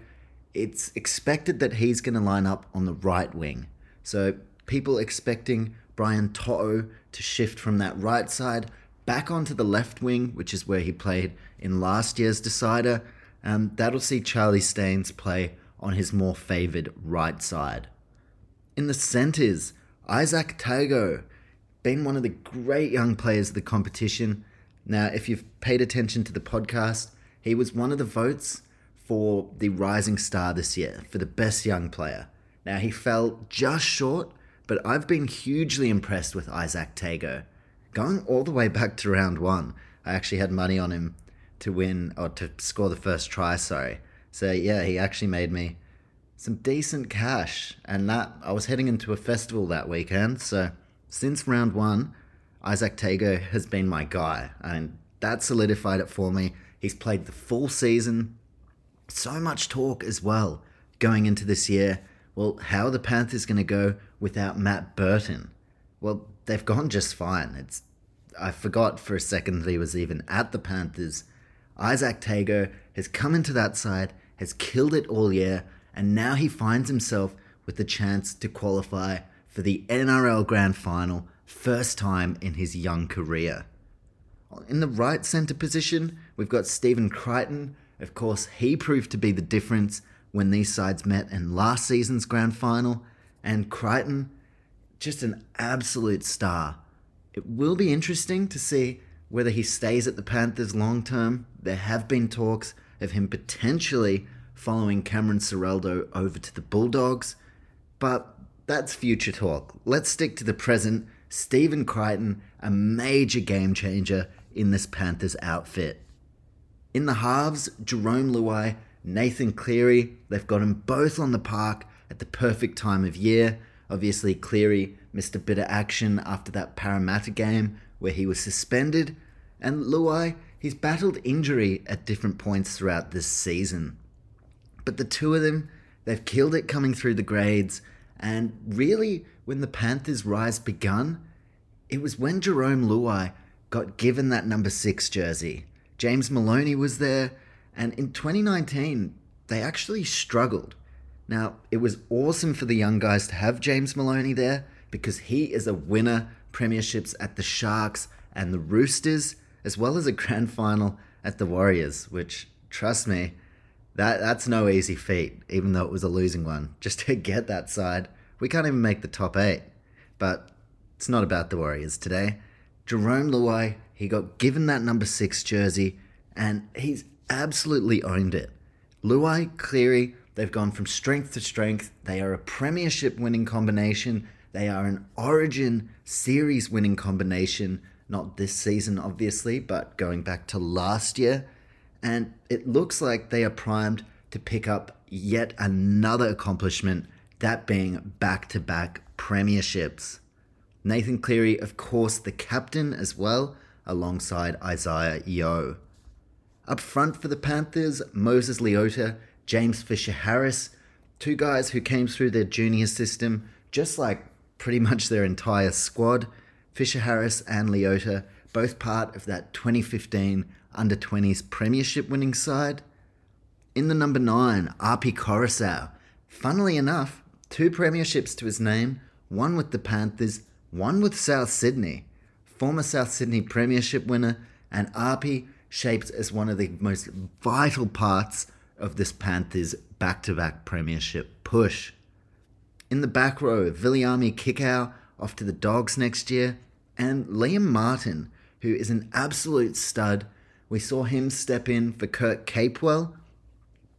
it's expected that he's going to line up on the right wing. So people expecting Brian To'o to shift from that right side back onto the left wing, which is where he played in last year's decider. Um, that'll see Charlie Staines play on his more favoured right side. In the centres, Izack Tago been one of the great young players of the competition. Now, if you've paid attention to the podcast, he was one of the votes for the Rising Star this year for the best young player. Now, he fell just short, but I've been hugely impressed with Izack Tago. Going all the way back to round one, I actually had money on him to win or to score the first try, sorry. So yeah, he actually made me some decent cash. And that I was heading into a festival that weekend, so since round one, Izack Tago has been my guy. And that solidified it for me. He's played the full season. So much talk as well going into this year. Well, how are the Panthers going to go without Matt Burton? Well, they've gone just fine. It's I forgot for a second that he was even at the Panthers. Izack Tago has come into that side, has killed it all year, and now he finds himself with the chance to qualify for the NRL Grand Final, first time in his young career. In the right centre position, we've got Stephen Crichton. Of course, he proved to be the difference when these sides met in last season's Grand Final, and Crichton, just an absolute star. It will be interesting to see whether he stays at the Panthers long term. There have been talks of him potentially following Cameron Ciraldo over to the Bulldogs, but that's future talk. Let's stick to the present. Stephen Crichton, a major game changer in this Panthers outfit. In the halves, Jerome Luai, Nathan Cleary, they've got them both on the park at the perfect time of year. Obviously, Cleary missed a bit of action after that Parramatta game where he was suspended, and Luai, he's battled injury at different points throughout this season. But the two of them, they've killed it coming through the grades, and really, when the Panthers' rise begun, it was when Jerome Luai got given that number six jersey. James Maloney was there, and in 2019, they actually struggled. Now, it was awesome for the young guys to have James Maloney there because he is a winner premierships at the Sharks and the Roosters, as well as a grand final at the Warriors, which, trust me, that that's no easy feat, even though it was a losing one. Just to get that side, we can't even make the top eight. But it's not about the Warriors today. Jerome Luai, he got given that number six jersey, and he's absolutely owned it. Luai, Cleary, They've gone from strength to strength. They are a premiership winning combination. They are an origin series winning combination. Not this season, obviously, but going back to last year. And it looks like they are primed to pick up yet another accomplishment, that being back to back premierships. Nathan Cleary, of course, the captain as well, alongside Isaiah Yeo. Up front for the Panthers, Moses Leota James Fisher Harris, two guys who came through their junior system, just like pretty much their entire squad. Fisher Harris and Leota, both part of that 2015 under 20s premiership winning side. In the number nine, Api Koroisau. Funnily enough, two premierships to his name, one with the Panthers, one with South Sydney. Former South Sydney premiership winner, and Api shaped as one of the most vital parts of this Panthers back to back premiership push. In the back row, Viliami Kikau off to the Dogs next year, and Liam Martin, who is an absolute stud. We saw him step in for Kurt Capewell,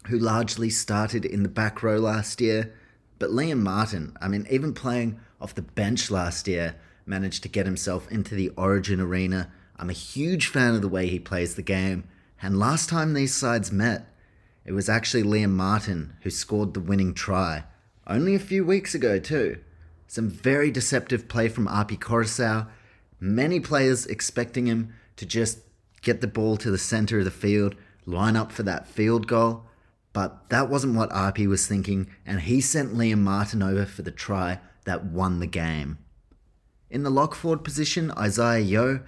who largely started in the back row last year. But Liam Martin, I mean, even playing off the bench last year, managed to get himself into the Origin arena. I'm a huge fan of the way he plays the game. And last time these sides met, it was actually Liam Martin who scored the winning try, only a few weeks ago, too. Some very deceptive play from Api Koroisau. Many players expecting him to just get the ball to the centre of the field, line up for that field goal. But that wasn't what Api was thinking, and he sent Liam Martin over for the try that won the game. In the lock forward position, Isaiah Yeo,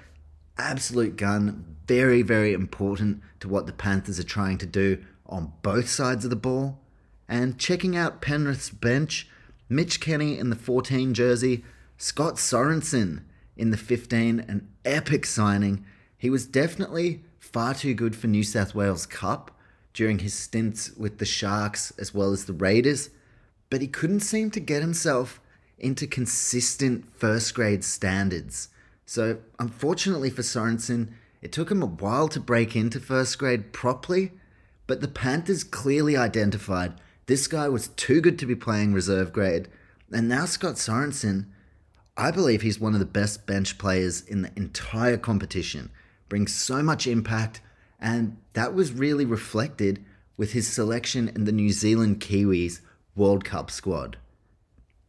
absolute gun, very, very important to what the Panthers are trying to do on both sides of the ball. And checking out Penrith's bench, Mitch Kenny in the 14 jersey, Scott Sorensen in the 15, an epic signing. He was definitely far too good for New South Wales Cup during his stints with the Sharks as well as the Raiders, but he couldn't seem to get himself into consistent first grade standards. So, unfortunately for Sorensen, it took him a while to break into first grade properly, but the Panthers clearly identified this guy was too good to be playing reserve grade. And now Scott Sorensen, I believe he's one of the best bench players in the entire competition. Brings so much impact and that was really reflected with his selection in the New Zealand Kiwis World Cup squad.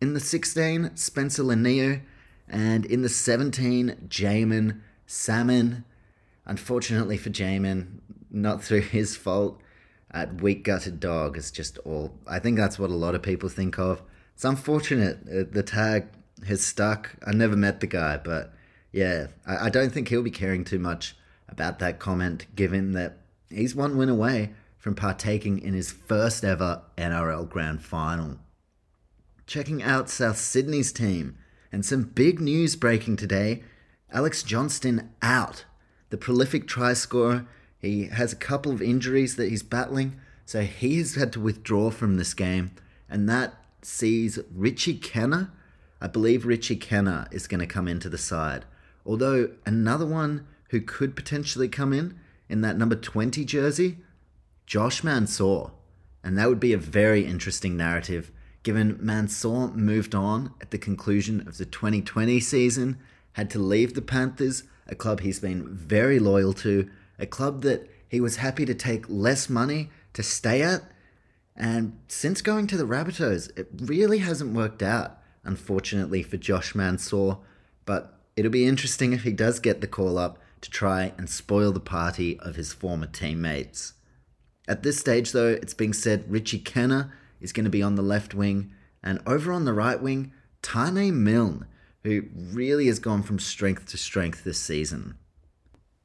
In the 16, Spencer Leniu, and in the 17, Jaeman Salmon. Unfortunately for Jaeman, not through his fault, at weak gutted dog is just all. I think that's what a lot of people think of. It's unfortunate the tag has stuck. I never met the guy, but yeah, I, I don't think he'll be caring too much about that comment, given that he's one win away from partaking in his first ever NRL Grand Final. Checking out South Sydney's team, and some big news breaking today Alex Johnston out. The prolific try scorer, he has a couple of injuries that he's battling, so he has had to withdraw from this game, and that sees Richie Kennar. I believe Richie Kennar is going to come into the side. Although another one who could potentially come in in that number 20 jersey Josh Mansour. And that would be a very interesting narrative given Mansour moved on at the conclusion of the 2020 season, had to leave the Panthers, a club he's been very loyal to, a club that he was happy to take less money to stay at. And since going to the Rabbitohs, it really hasn't worked out, unfortunately, for Josh Mansour. But it'll be interesting if he does get the call up to try and spoil the party of his former teammates. At this stage, though, it's being said Richie Kennar is going to be on the left wing, and over on the right wing, Taane Milne, who really has gone from strength to strength this season.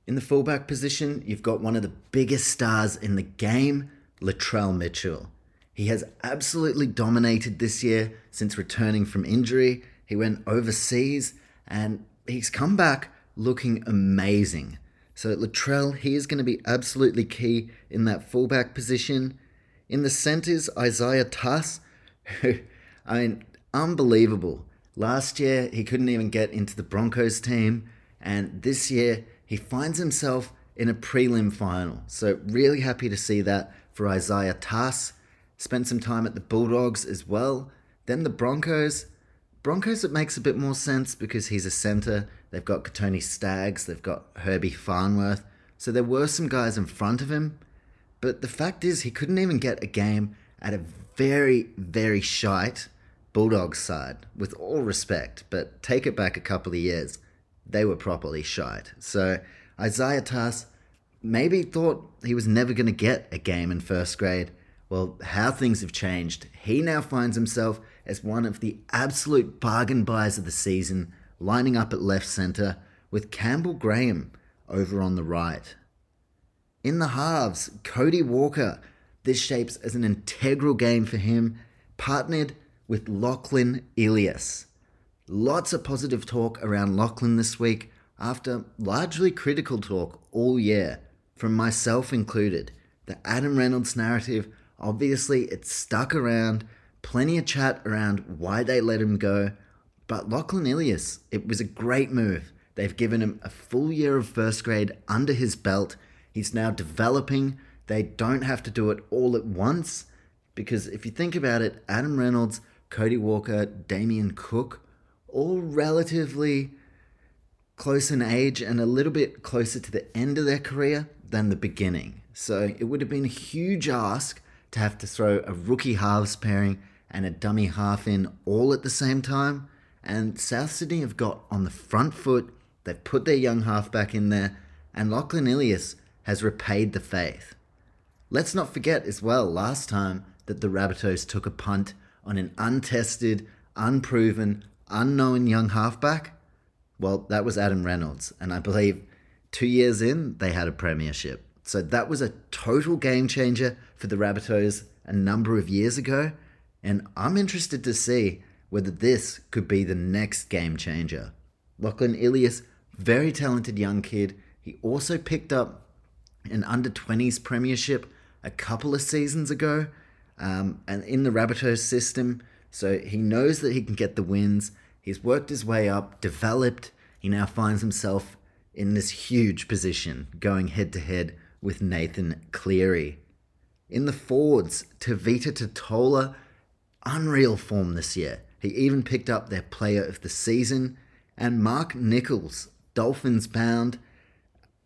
In the fullback position, you've got one of the biggest stars in the game, Latrell Mitchell. He has absolutely dominated this year since returning from injury. He went overseas and he's come back looking amazing. So Latrell, he is going to be absolutely key in that fullback position. In the centres, Isaiah Tass, who, I mean, unbelievable. Last year, he couldn't even get into the Broncos team, and this year, he finds himself in a prelim final. So, really happy to see that for Isaiah Tass. Spent some time at the Bulldogs as well. Then the Broncos. Broncos, it makes a bit more sense because he's a centre They've got Kotoni Staggs, they've got Herbie Farnworth. So there were some guys in front of him. But the fact is, he couldn't even get a game at a very, very shite Bulldogs side, with all respect. But take it back a couple of years, they were properly shite. So Isaiah Tass maybe thought he was never going to get a game in first grade. Well, how things have changed. He now finds himself as one of the absolute bargain buys of the season lining up at left centre with Campbell Graham over on the right. In the halves, Cody Walker. This shapes as an integral game for him, partnered with Lachlan Ilias. Lots of positive talk around Lachlan this week after largely critical talk all year, from myself included. The Adam Reynolds narrative, obviously, it's stuck around, plenty of chat around why they let him go, but Lachlan Ilias, it was a great move. They've given him a full year of first grade under his belt. He's now developing. They don't have to do it all at once because if you think about it, Adam Reynolds, Cody Walker, Damien Cook, all relatively close in age and a little bit closer to the end of their career than the beginning. So it would have been a huge ask to have to throw a rookie halves pairing and a dummy half in all at the same time. And South Sydney have got on the front foot. They've put their young halfback in there, and Lachlan Ilias has repaid the faith. Let's not forget as well last time that the Rabbitohs took a punt on an untested, unproven, unknown young halfback. Well, that was Adam Reynolds, and I believe two years in, they had a premiership. So that was a total game changer for the Rabbitohs a number of years ago, and I'm interested to see whether this could be the next game changer. Lachlan Ilias, very talented young kid. He also picked up an under 20s premiership a couple of seasons ago um, and in the Rabbitohs system. So he knows that he can get the wins. He's worked his way up, developed. He now finds himself in this huge position going head to head with Nathan Cleary. In the forwards, Tevita Tatola, unreal form this year. He even picked up their player of the season. And Mark Nicholls, Dolphins bound.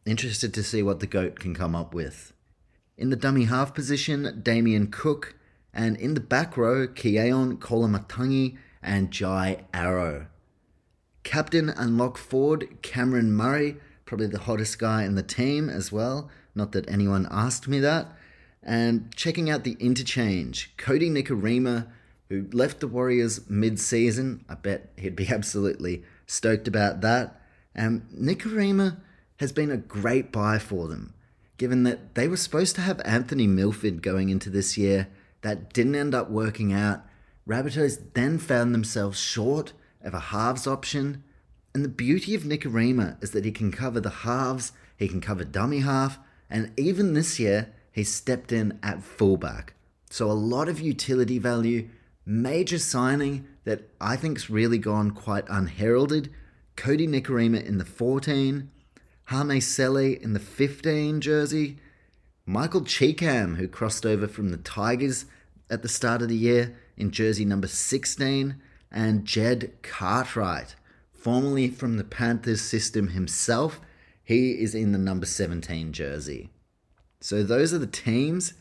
interested to see what the GOAT can come up with. In the dummy half position, Damien Cook, and in the back row, Keaon Koloamatangi and Jai Arrow. Captain and lock forward, Cameron Murray, probably the hottest guy in the team as well. Not that anyone asked me that. And checking out the interchange, Cody Nikorima, who left the Warriors mid season. I bet he'd be absolutely stoked about that. And Nikorima has been a great buy for them, given that they were supposed to have Anthony Milford going into this year. That didn't end up working out. Rabbitohs then found themselves short of a halves option. And the beauty of Nikorima is that he can cover the halves, he can cover dummy half, and even this year, he stepped in at fullback. So a lot of utility value, major signing that I think's really gone quite unheralded. Cody Nikorima in the 14, Hame Sele in the 15 jersey, Michael Chee-Kam, who crossed over from the Tigers at the start of the year in jersey number 16, and Jed Cartwright, formerly from the Panthers system himself. He is in the number 17 jersey. So those are the teams.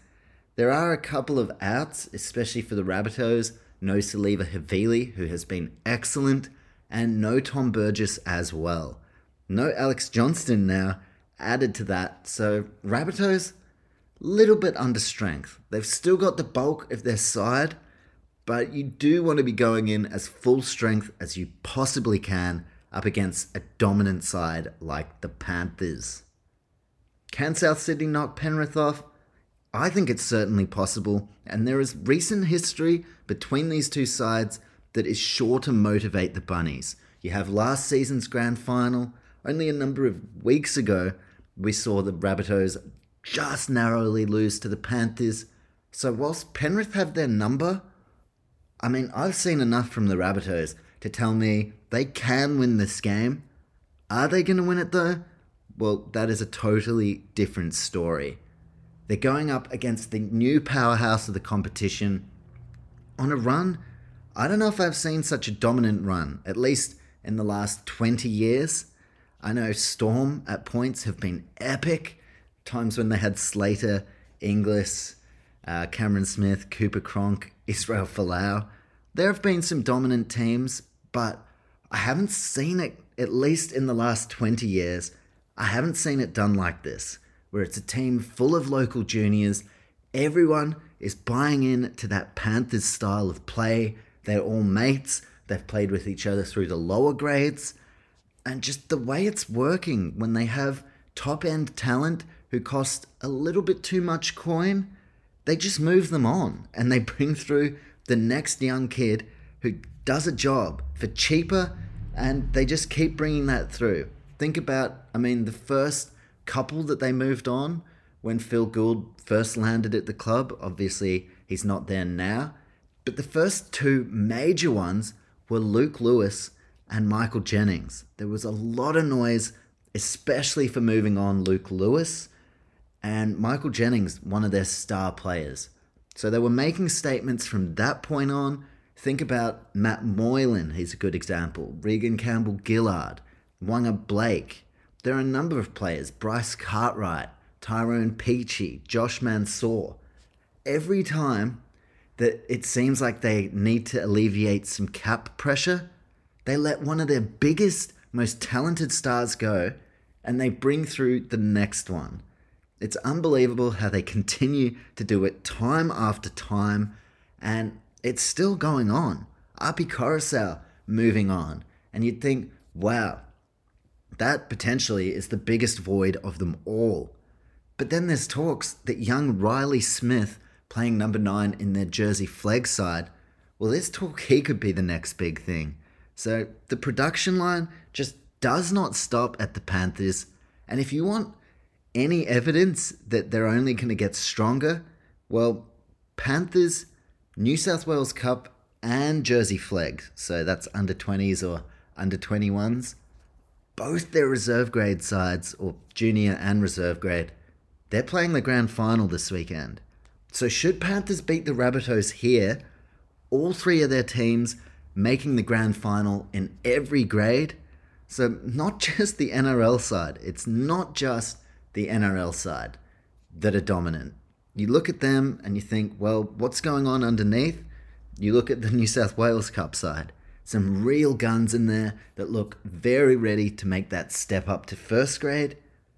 There are a couple of outs, especially for the Rabbitohs. No Siliva Havili, who has been excellent, and no Tom Burgess as well. No Alex Johnston now added to that. So Rabbitohs, little bit under strength. They've still got the bulk of their side, but you do want to be going in as full strength as you possibly can up against a dominant side like the Panthers. Can South Sydney knock Penrith off? I think it's certainly possible, and there is recent history between these two sides that is sure to motivate the Bunnies. You have last season's grand final. Only a number of weeks ago, we saw the Rabbitohs just narrowly lose to the Panthers. So, whilst Penrith have their number, I mean, I've seen enough from the Rabbitohs to tell me they can win this game. Are they going to win it though? Well, that is a totally different story. They're going up against the new powerhouse of the competition on a run. I don't know if I've seen such a dominant run, at least in the last 20 years. I know Storm at points have been epic. Times when they had Slater, Inglis, uh, Cameron Smith, Cooper Cronk, Israel Folau. There have been some dominant teams, but I haven't seen it, at least in the last 20 years, I haven't seen it done like this, where it's a team full of local juniors. Everyone is buying in to that Panthers style of play. They're all mates. They've played with each other through the lower grades. And just the way it's working when they have top end talent who cost a little bit too much coin, they just move them on and they bring through the next young kid who does a job for cheaper and they just keep bringing that through. Think about, I mean, the first couple that they moved on when Phil Gould first landed at the club. Obviously, he's not there now. But the first two major ones were Luke Lewis and Michael Jennings. There was a lot of noise, especially for moving on Luke Lewis and Michael Jennings, one of their star players. So they were making statements from that point on. Think about Matt Moylan, he's a good example. Reagan Campbell Gillard, Waqa Blake. There are a number of players Bryce Cartwright, Tyrone Peachey, Josh Mansour. Every time that it seems like they need to alleviate some cap pressure, they let one of their biggest, most talented stars go and they bring through the next one. It's unbelievable how they continue to do it time after time, and it's still going on. Api Koroisau moving on, and you'd think, wow, that potentially is the biggest void of them all. But then there's talks that young Riley Smith, playing number nine in their Jersey Flegg side, well, there's talk he could be the next big thing. So the production line just does not stop at the Panthers. And if you want any evidence that they're only going to get stronger, well, Panthers, New South Wales Cup, and Jersey Flegg, so that's under 20s or under 21s, both their reserve grade sides, or junior and reserve grade, they're playing the grand final this weekend. So, should Panthers beat the Rabbitohs here, all three of their teams making the grand final in every grade, So, not just the NRL side, it's not just the NRL side that are dominant. You look at them and you think, well, what's going on underneath? You look at the New South Wales Cup side. Some real guns in there that look very ready to make that step up to first grade.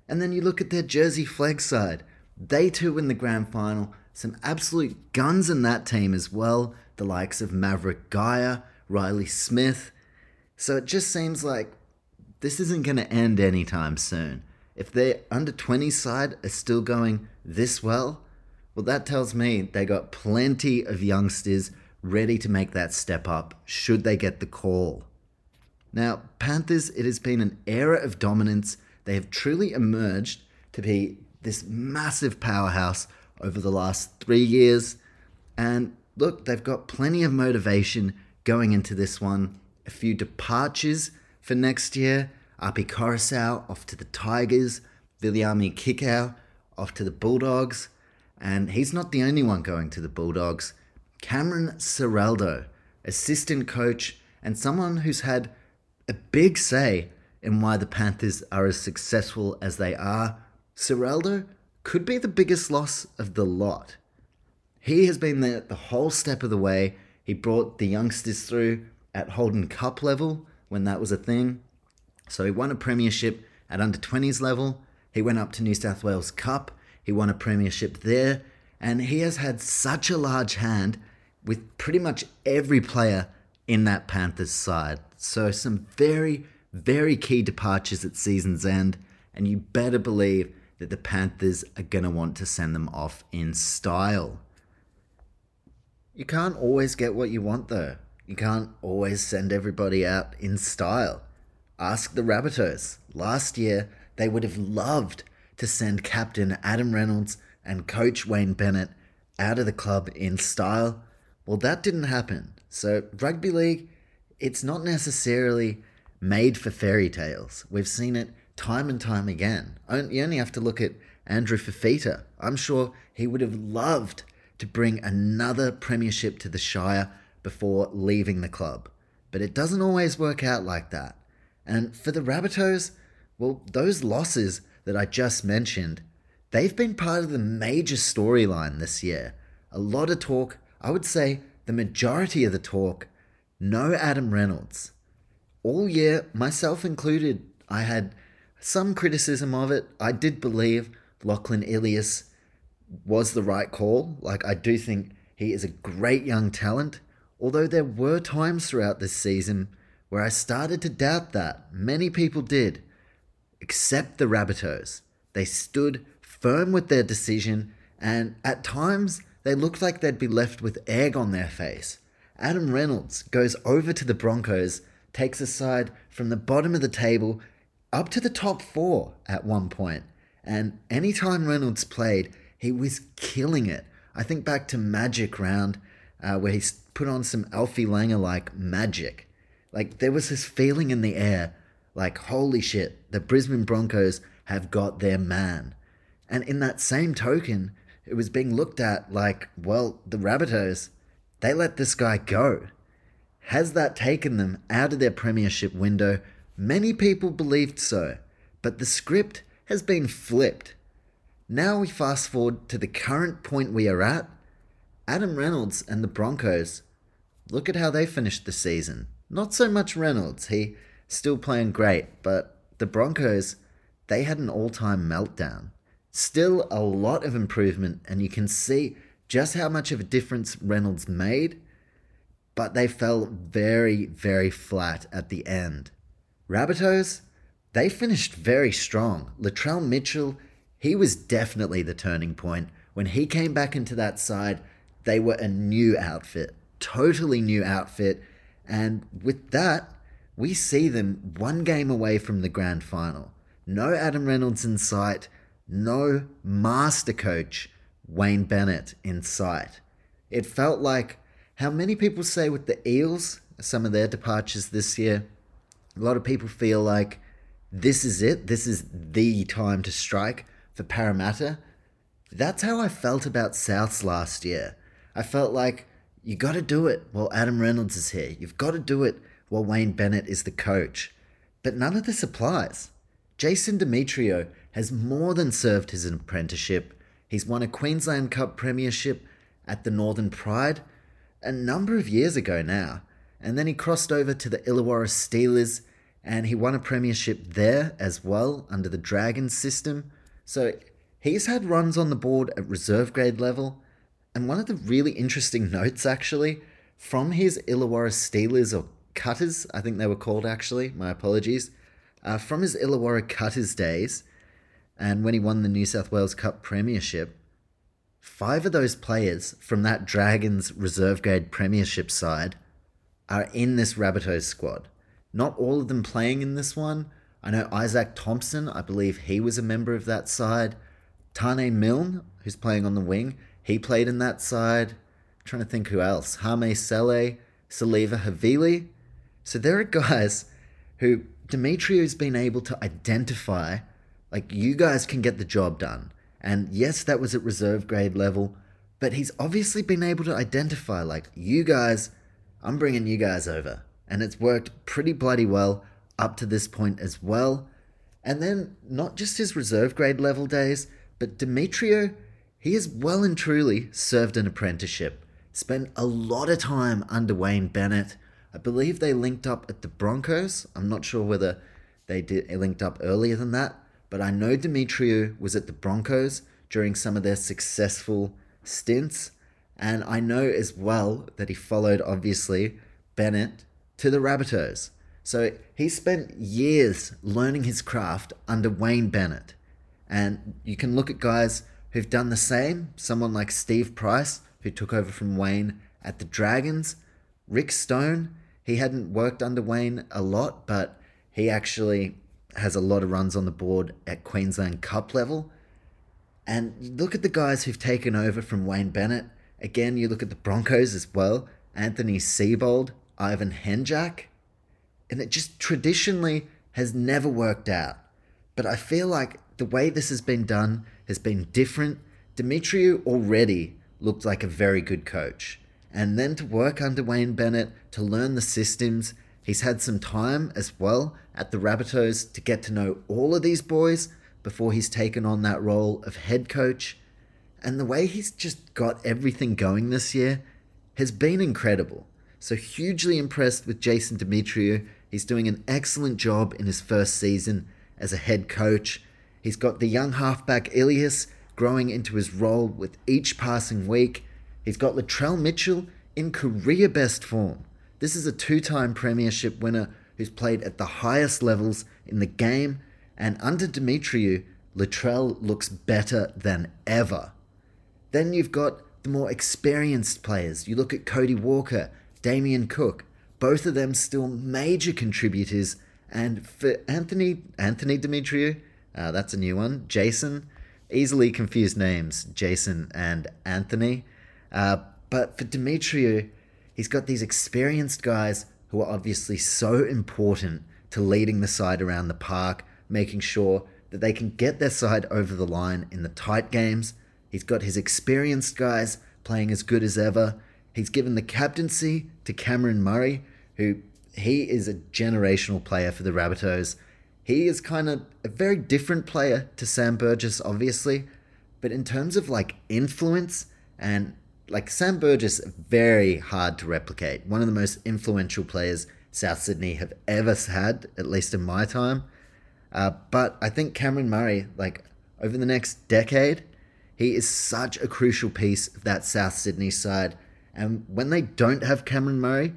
And then you look at their Jersey Flegg side. They too win the grand final. Some absolute guns in that team as well. The likes of Maverick Geyer, Riley Smith. So it just seems like this isn't going to end anytime soon. If their under 20 side are still going this well, well, that tells me they got plenty of youngsters ready to make that step up should they get the call. Now, Panthers, it has been an era of dominance. They have truly emerged to be this massive powerhouse over the last three years. And look, they've got plenty of motivation going into this one. A few departures for next year. Api Koroisau off to the Tigers. Viliami Kikau off to the Bulldogs. And he's not the only one going to the Bulldogs. Cameron Ciraldo, assistant coach, and someone who's had a big say in why the Panthers are as successful as they are. Ciraldo could be the biggest loss of the lot. He has been there the whole step of the way. He brought the youngsters through at Holden Cup level when that was a thing. So he won a premiership at under 20s level. He went up to New South Wales Cup. He won a premiership there. And he has had such a large hand with pretty much every player in that Panthers side. So, some very, very key departures at season's end. And you better believe that the Panthers are going to want to send them off in style. You can't always get what you want, though. You can't always send everybody out in style. Ask the Rabbitohs. Last year, they would have loved to send captain Adam Reynolds and coach Wayne Bennett out of the club in style. Well, that didn't happen. So, rugby league, it's not necessarily made for fairy tales. We've seen it time and time again. You only have to look at Andrew Fifita. I'm sure he would have loved to bring another premiership to the Shire before leaving the club. But it doesn't always work out like that. And for the Rabbitohs, well, those losses that I just mentioned, they've been part of the major storyline this year. A lot of talk, I would say the majority of the talk, no Adam Reynolds. All year, myself included, I had some criticism of it. I did believe Lachlan Ilias was the right call. Like, I do think he is a great young talent. Although there were times throughout this season where I started to doubt that. Many people did, except the Rabbitohs. They stood firm with their decision, and at times they looked like they'd be left with egg on their face. Adam Reynolds goes over to the Broncos, takes a side from the bottom of the table up to the top four at one point. And anytime Reynolds played, he was killing it. I think back to Magic Round, uh, where he put on some Alfie Langer like magic. Like there was this feeling in the air, like holy shit, the Brisbane Broncos have got their man. And in that same token, it was being looked at like, well, the Rabbitohs, they let this guy go. Has that taken them out of their premiership window? Many people believed so, but the script has been flipped. Now we fast forward to the current point we are at. Adam Reynolds and the Broncos, look at how they finished the season. Not so much Reynolds, he still playing great, but the Broncos, they had an all-time meltdown. Still a lot of improvement, and you can see just how much of a difference Reynolds made, but they fell very, very flat at the end. Rabbitohs, they finished very strong. Latrell Mitchell, he was definitely the turning point. When he came back into that side, they were a new outfit, totally new outfit. And with that, we see them one game away from the grand final. No Adam Reynolds in sight, no master coach Wayne Bennett in sight. It felt like how many people say with the Eels, some of their departures this year, a lot of people feel like this is it, this is the time to strike for Parramatta. That's how I felt about Souths last year. I felt like you got to do it while Adam Reynolds is here. You've got to do it while Wayne Bennett is the coach. But none of this applies. Jason Demetriou has more than served his apprenticeship. He's won a Queensland Cup premiership at the Northern Pride a number of years ago now. And then he crossed over to the Illawarra Steelers and he won a premiership there as well under the Dragons system. So he's had runs on the board at reserve grade level. And one of the really interesting notes, actually, from his Illawarra Steelers or Cutters, I think they were called actually, my apologies, uh, from his Illawarra Cutters days, and when he won the New South Wales Cup Premiership, five of those players from that Dragons reserve grade Premiership side are in this Rabbitohs squad. Not all of them playing in this one. I know Isaac Thompson, I believe he was a member of that side. Taane Milne, who's playing on the wing, he played in that side. I'm trying to think who else. Hame Sele, Siliva Havili. So there are guys who Demetriou's been able to identify, like, you guys can get the job done. And yes, that was at reserve grade level, but he's obviously been able to identify, like, you guys, I'm bringing you guys over and it's worked pretty bloody well up to this point as well. And then not just his reserve grade level days, but Demetriou, he has well and truly served an apprenticeship. Spent a lot of time under Wayne Bennett. I believe they linked up at the Broncos. I'm not sure whether they did linked up earlier than that, but I know Demetriou was at the Broncos during some of their successful stints, and I know as well that he followed obviously Bennett to the Rabbitohs. So he spent years learning his craft under Wayne Bennett. And you can look at guys who've done the same, someone like Steve Price, who took over from Wayne at the Dragons. Rick Stone, he hadn't worked under Wayne a lot, but he actually has a lot of runs on the board at Queensland Cup level. And look at the guys who've taken over from Wayne Bennett. Again, you look at the Broncos as well. Anthony Seibold, Ivan Henjak, and it just traditionally has never worked out. But I feel like the way this has been done has been different. Demetriou already looked like a very good coach. And then to work under Wayne Bennett, to learn the systems, he's had some time as well at the Rabbitohs to get to know all of these boys before he's taken on that role of head coach. And the way he's just got everything going this year has been incredible. So, hugely impressed with Jason Demetriou. He's doing an excellent job in his first season as a head coach. He's got the young halfback Ilias growing into his role with each passing week. He's got Latrell Mitchell in career best form. This is a two time premiership winner who's played at the highest levels in the game, and under Demetriou, Latrell looks better than ever. Then you've got the more experienced players. You look at Cody Walker Damien Cook, both of them still major contributors. And for Anthony Anthony Demetriou, uh, that's a new one. Jason, easily confused names, Jason and Anthony. Uh, but for Demetriou, he's got these experienced guys who are obviously so important to leading the side around the park, making sure that they can get their side over the line in the tight games. He's got his experienced guys playing as good as ever. He's given the captaincy to Cameron Murray, who he is a generational player for the Rabbitohs. He is kind of a very different player to Sam Burgess, obviously, but in terms of like influence and like Sam Burgess, very hard to replicate. One of the most influential players South Sydney have ever had, at least in my time. Uh, but I think Cameron Murray, like over the next decade, he is such a crucial piece of that South Sydney side and when they don't have Cameron Murray,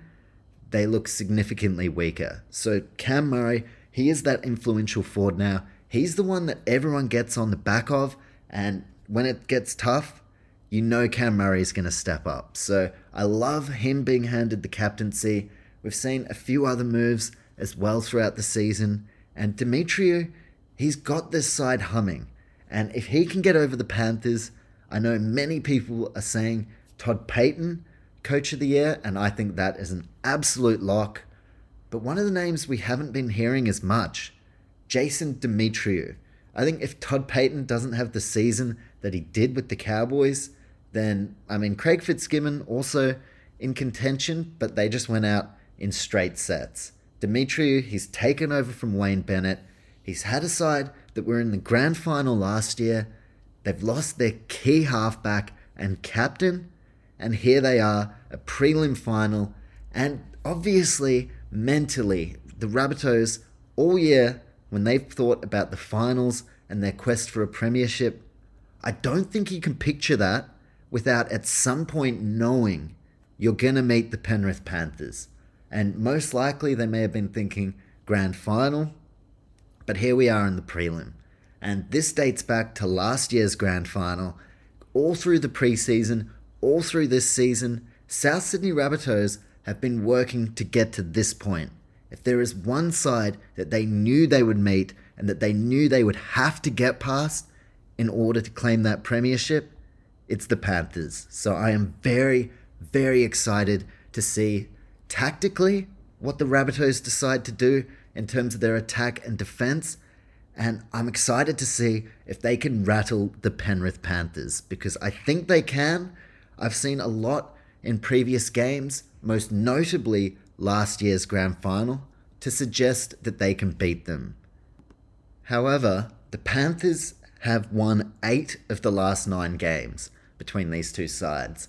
they look significantly weaker. So Cam Murray, he is that influential forward now. He's the one that everyone gets on the back of, and when it gets tough, you know Cam Murray is going to step up. So I love him being handed the captaincy. We've seen a few other moves as well throughout the season, and Demetriou, he's got this side humming. And if he can get over the Panthers, I know many people are saying Todd Payten Coach of the Year, and I think that is an absolute lock. But one of the names we haven't been hearing as much Jason Demetriou. I think if Todd Payten doesn't have the season that he did with the Cowboys, then, I mean, Craig Fitzgibbon also in contention, but they just went out in straight sets. Demetriou, he's taken over from Wayne Bennett. He's had a side that were in the grand final last year. They've lost their key halfback and captain, and here they are, a prelim final. And obviously, mentally, the Rabbitohs all year, when they've thought about the finals and their quest for a premiership, I don't think you can picture that without at some point knowing you're going to meet the Penrith Panthers. And most likely they may have been thinking grand final, but here we are in the prelim. And this dates back to last year's grand final. All through the preseason, all through this season, South Sydney Rabbitohs have been working to get to this point. If there is one side that they knew they would meet and that they knew they would have to get past in order to claim that premiership, it's the Panthers. So I am very, very excited to see tactically what the Rabbitohs decide to do in terms of their attack and defense. And I'm excited to see if they can rattle the Penrith Panthers because I think they can. I've seen a lot in previous games, most notably last year's grand final, to suggest that they can beat them. However, the Panthers have won eight of the last nine games between these two sides.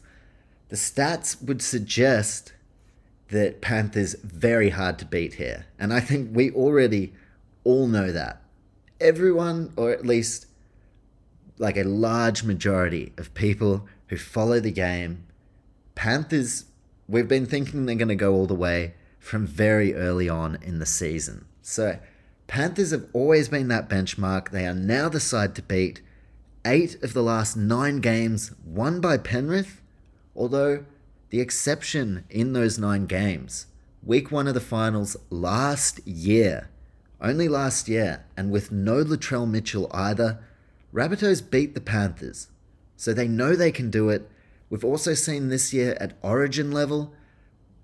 The stats would suggest that Panthers very hard to beat here. And I think we already all know that. Everyone, or at least like a large majority of people who follow the game, Panthers, we've been thinking they're going to go all the way from very early on in the season. So, Panthers have always been that benchmark. They are now the side to beat. Eight of the last nine games won by Penrith, although the exception in those nine games. Week one of the finals last year, only last year, and with no Latrell Mitchell either, Rabbitohs beat the Panthers. So they know they can do it. We've also seen this year at origin level,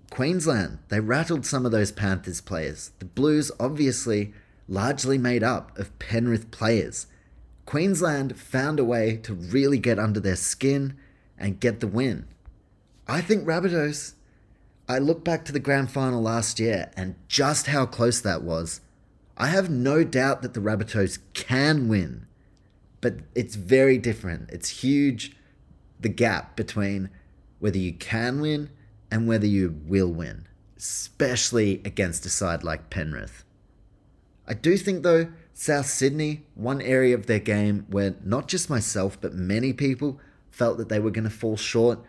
Queensland, they rattled some of those Panthers players. The Blues, obviously, largely made up of Penrith players. Queensland found a way to really get under their skin and get the win. I think Rabbitohs, I look back to the grand final last year and just how close that was. I have no doubt that the Rabbitohs can win, but it's very different. It's huge, the gap between whether you can win and whether you will win, especially against a side like Penrith. I do think, though, South Sydney, one area of their game where not just myself, but many people felt that they were going to fall short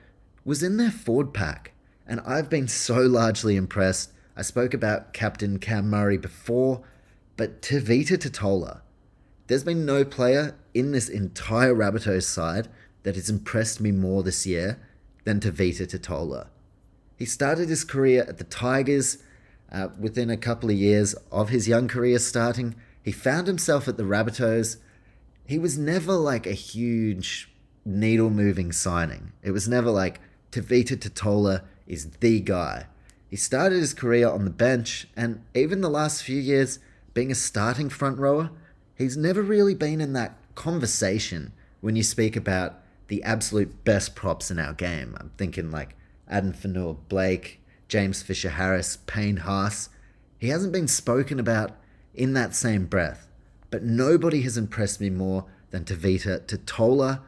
was in their forward pack, and I've been so largely impressed. I spoke about Captain Cam Murray before, but Tevita Tatola. There's been no player in this entire Rabbitohs side that has impressed me more this year than Tevita Tatola. He started his career at the Tigers. Uh, within a couple of years of his young career starting, he found himself at the Rabbitohs. He was never like a huge needle moving signing. It was never like, Tevita Tatola is the guy. He started his career on the bench, and even the last few years, being a starting front rower, he's never really been in that conversation when you speak about the absolute best props in our game. I'm thinking like Addin Fonua-Blake, James Fisher Harris, Payne Haas. He hasn't been spoken about in that same breath, but nobody has impressed me more than Tevita Tatola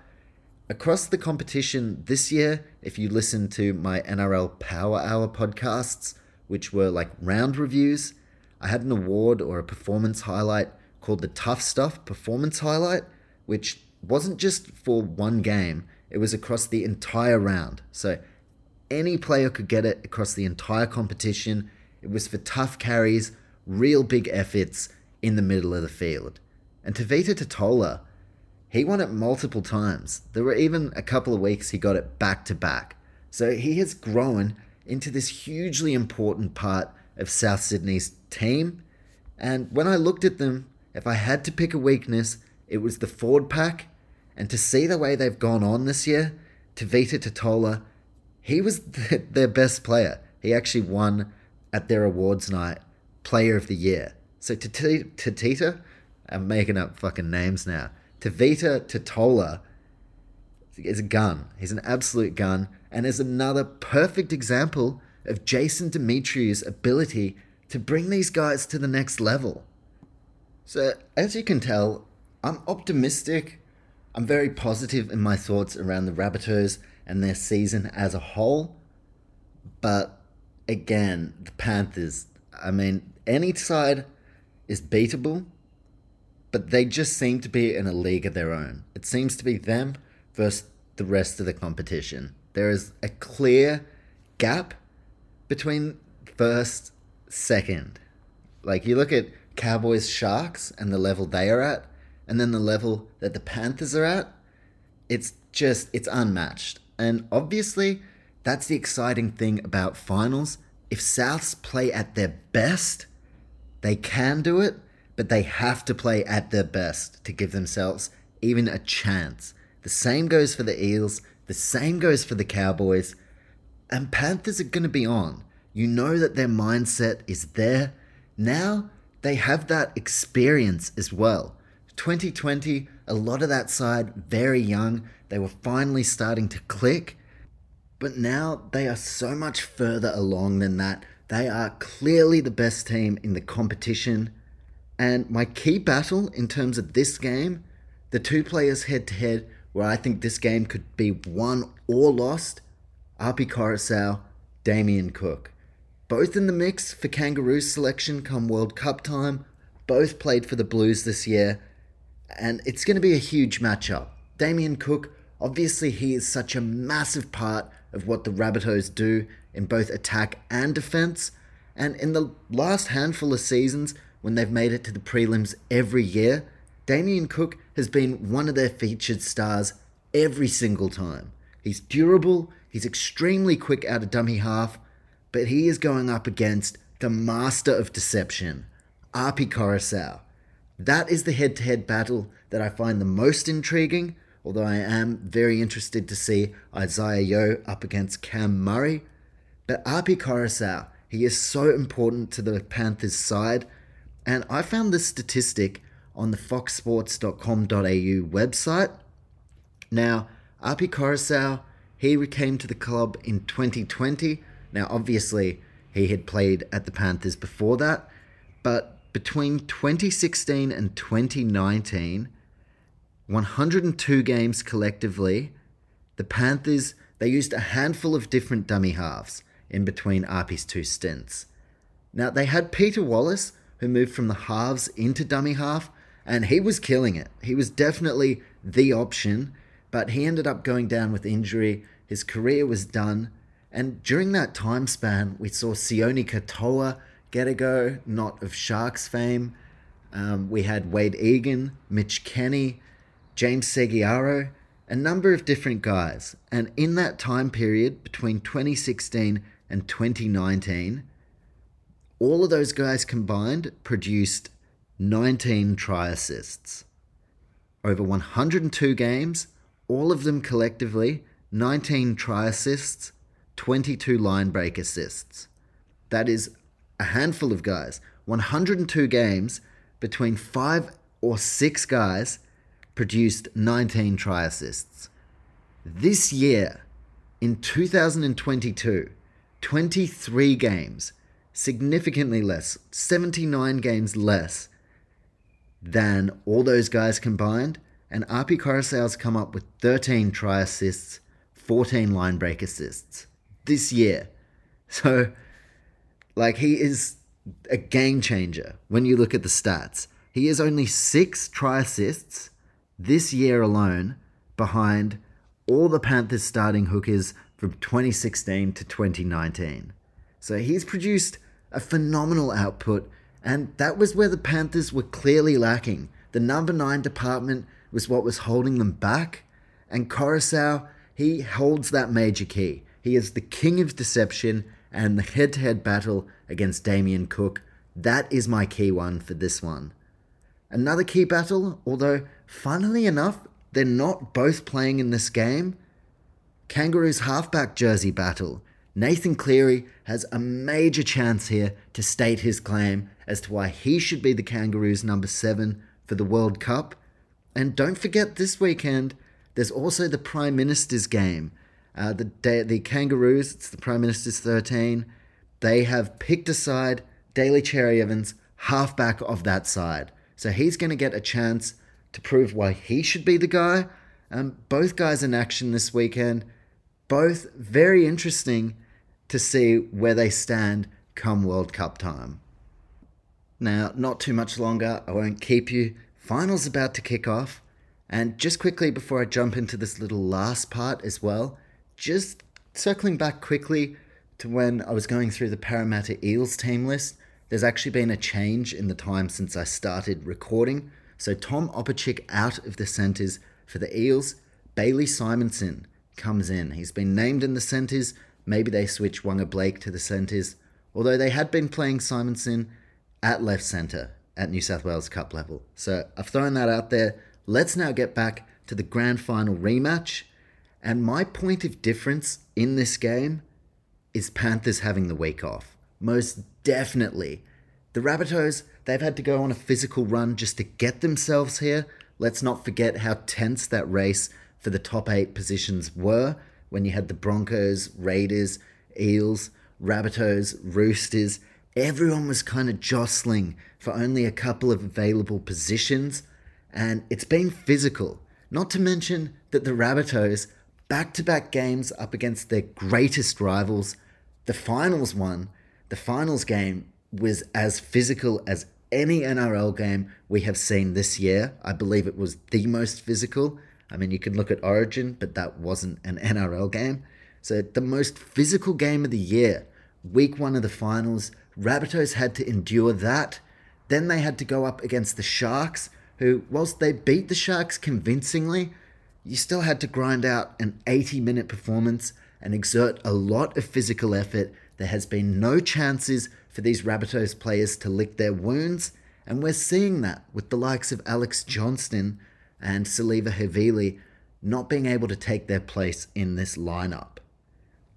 Across the competition this year, if you listen to my NRL Power Hour podcasts, which were like round reviews, I had an award or a performance highlight called the Tough Stuff Performance Highlight, which wasn't just for one game, it was across the entire round. So any player could get it across the entire competition. It was for tough carries, real big efforts in the middle of the field. And Tevita Tatola, he won it multiple times. There were even a couple of weeks he got it back to back. So he has grown into this hugely important part of South Sydney's team. And when I looked at them, if I had to pick a weakness, it was the forward pack. And to see the way they've gone on this year, Tevita Tatola, he was their best player. He actually won at their awards night Player of the Year. So Tatita, I'm making up fucking names now. Tevita Tatola is a gun. He's an absolute gun, and is another perfect example of Jason Demetriou's ability to bring these guys to the next level. So, as you can tell, I'm optimistic. I'm very positive in my thoughts around the Rabbitohs and their season as a whole. But again, the Panthers, I mean, any side is beatable, but they just seem to be in a league of their own. It seems to be them versus the rest of the competition. There is a clear gap between first, second. Like you look at Cowboys Sharks and the level they are at, and then the level that the Panthers are at, it's just it's unmatched. And obviously, that's the exciting thing about finals. If Souths play at their best, they can do it, but they have to play at their best to give themselves even a chance. The same goes for the Eels, the same goes for the Cowboys. And Panthers are going to be on. You know that their mindset is there. Now they have that experience as well. 2020, a lot of that side very young. They were finally starting to click. But now they are so much further along than that. They are clearly the best team in the competition. And my key battle in terms of this game, the two players head to head, where I think this game could be won or lost, Api Koroisau, Damien Cook. Both in the mix for Kangaroos selection come World Cup time. Both played for the Blues this year. And it's going to be a huge matchup. Damien Cook, obviously, he is such a massive part of what the Rabbitohs do in both attack and defense. And in the last handful of seasons, when they've made it to the prelims every year, Damien Cook has been one of their featured stars every single time. He's durable, he's extremely quick out of dummy half, but he is going up against the master of deception, Api Koroisau. That is the head to head battle that I find the most intriguing, although I am very interested to see Isaiah Yeo up against Cam Murray. But Api Koroisau, he is so important to the Panthers side, and I found this statistic on the foxsports.com.au website. Now, Api Koroisau, he came to the club in 2020. Now, obviously, he had played at the Panthers before that, but between 2016 and 2019, 102 games collectively, the Panthers they used a handful of different dummy halves in between Api's two stints. Now they had Peter Wallace who moved from the halves into dummy half and he was killing it. He was definitely the option, but he ended up going down with injury. His career was done. And during that time span, we saw Sione Katoa get a go, not of Sharks fame. Um, we had Wade Egan, Mitch Kenny, James Segeyaro, a number of different guys. And in that time period between 2016 and 2019, all of those guys combined produced 19 try assists. Over 102 games, all of them collectively, 19 try assists, 22 line break assists. That is a handful of guys. 102 games between five or six guys produced 19 try assists. This year, in 2022, 23 games, significantly less, 79 games less than all those guys combined, and Api Koroisau's come up with 13 try assists, 14 line break assists this year. So, like, he is a game changer when you look at the stats. He is only six try assists this year alone behind all the Panthers starting hookers from 2016 to 2019. So he's produced a phenomenal output and that was where the Panthers were clearly lacking. The number nine department was what was holding them back. And Koroisau, he holds that major key. He is the king of deception and the head to head battle against Damien Cook. That is my key one for this one. Another key battle, although funnily enough, they're not both playing in this game. Kangaroos halfback jersey battle. Nathan Cleary has a major chance here to state his claim as to why he should be the Kangaroos number seven for the World Cup. And don't forget this weekend, there's also the Prime Minister's game. Uh, the, the Kangaroos, it's the Prime Minister's 13. They have picked a side Daly Cherry Evans, halfback of that side. So he's going to get a chance to prove why he should be the guy. Um, both guys in action this weekend. Both very interesting to see where they stand come World Cup time. Now, not too much longer, I won't keep you. Finals about to kick off. And just quickly before I jump into this little last part as well, just circling back quickly to when I was going through the Parramatta Eels team list, there's actually been a change in the time since I started recording. So Tom Opacic out of the centres for the Eels. Bailey Simonson comes in. He's been named in the centres. Maybe they switch Waqa Blake to the centres. Although they had been playing Simonson at left centre at New South Wales Cup level. So I've thrown that out there. Let's now get back to the grand final rematch. And my point of difference in this game is Panthers having the week off. Most definitely. The Rabbitohs, they've had to go on a physical run just to get themselves here. Let's not forget how tense that race for the top eight positions were when you had the Broncos, Raiders, Eels, Rabbitohs, Roosters. Everyone was kind of jostling for only a couple of available positions, and it's been physical. Not to mention that the Rabbitohs, back to back games up against their greatest rivals, the finals one, the finals game was as physical as any NRL game we have seen this year. I believe it was the most physical. I mean, you can look at Origin, but that wasn't an NRL game. So, the most physical game of the year, week one of the finals, Rabbitohs had to endure that. Then they had to go up against the Sharks, who, whilst they beat the Sharks convincingly, you still had to grind out an 80 minute performance and exert a lot of physical effort there has been no chances for these Rabbitohs players to lick their wounds, and we're seeing that with the likes of Alex Johnston and Siliva Havili not being able to take their place in this lineup.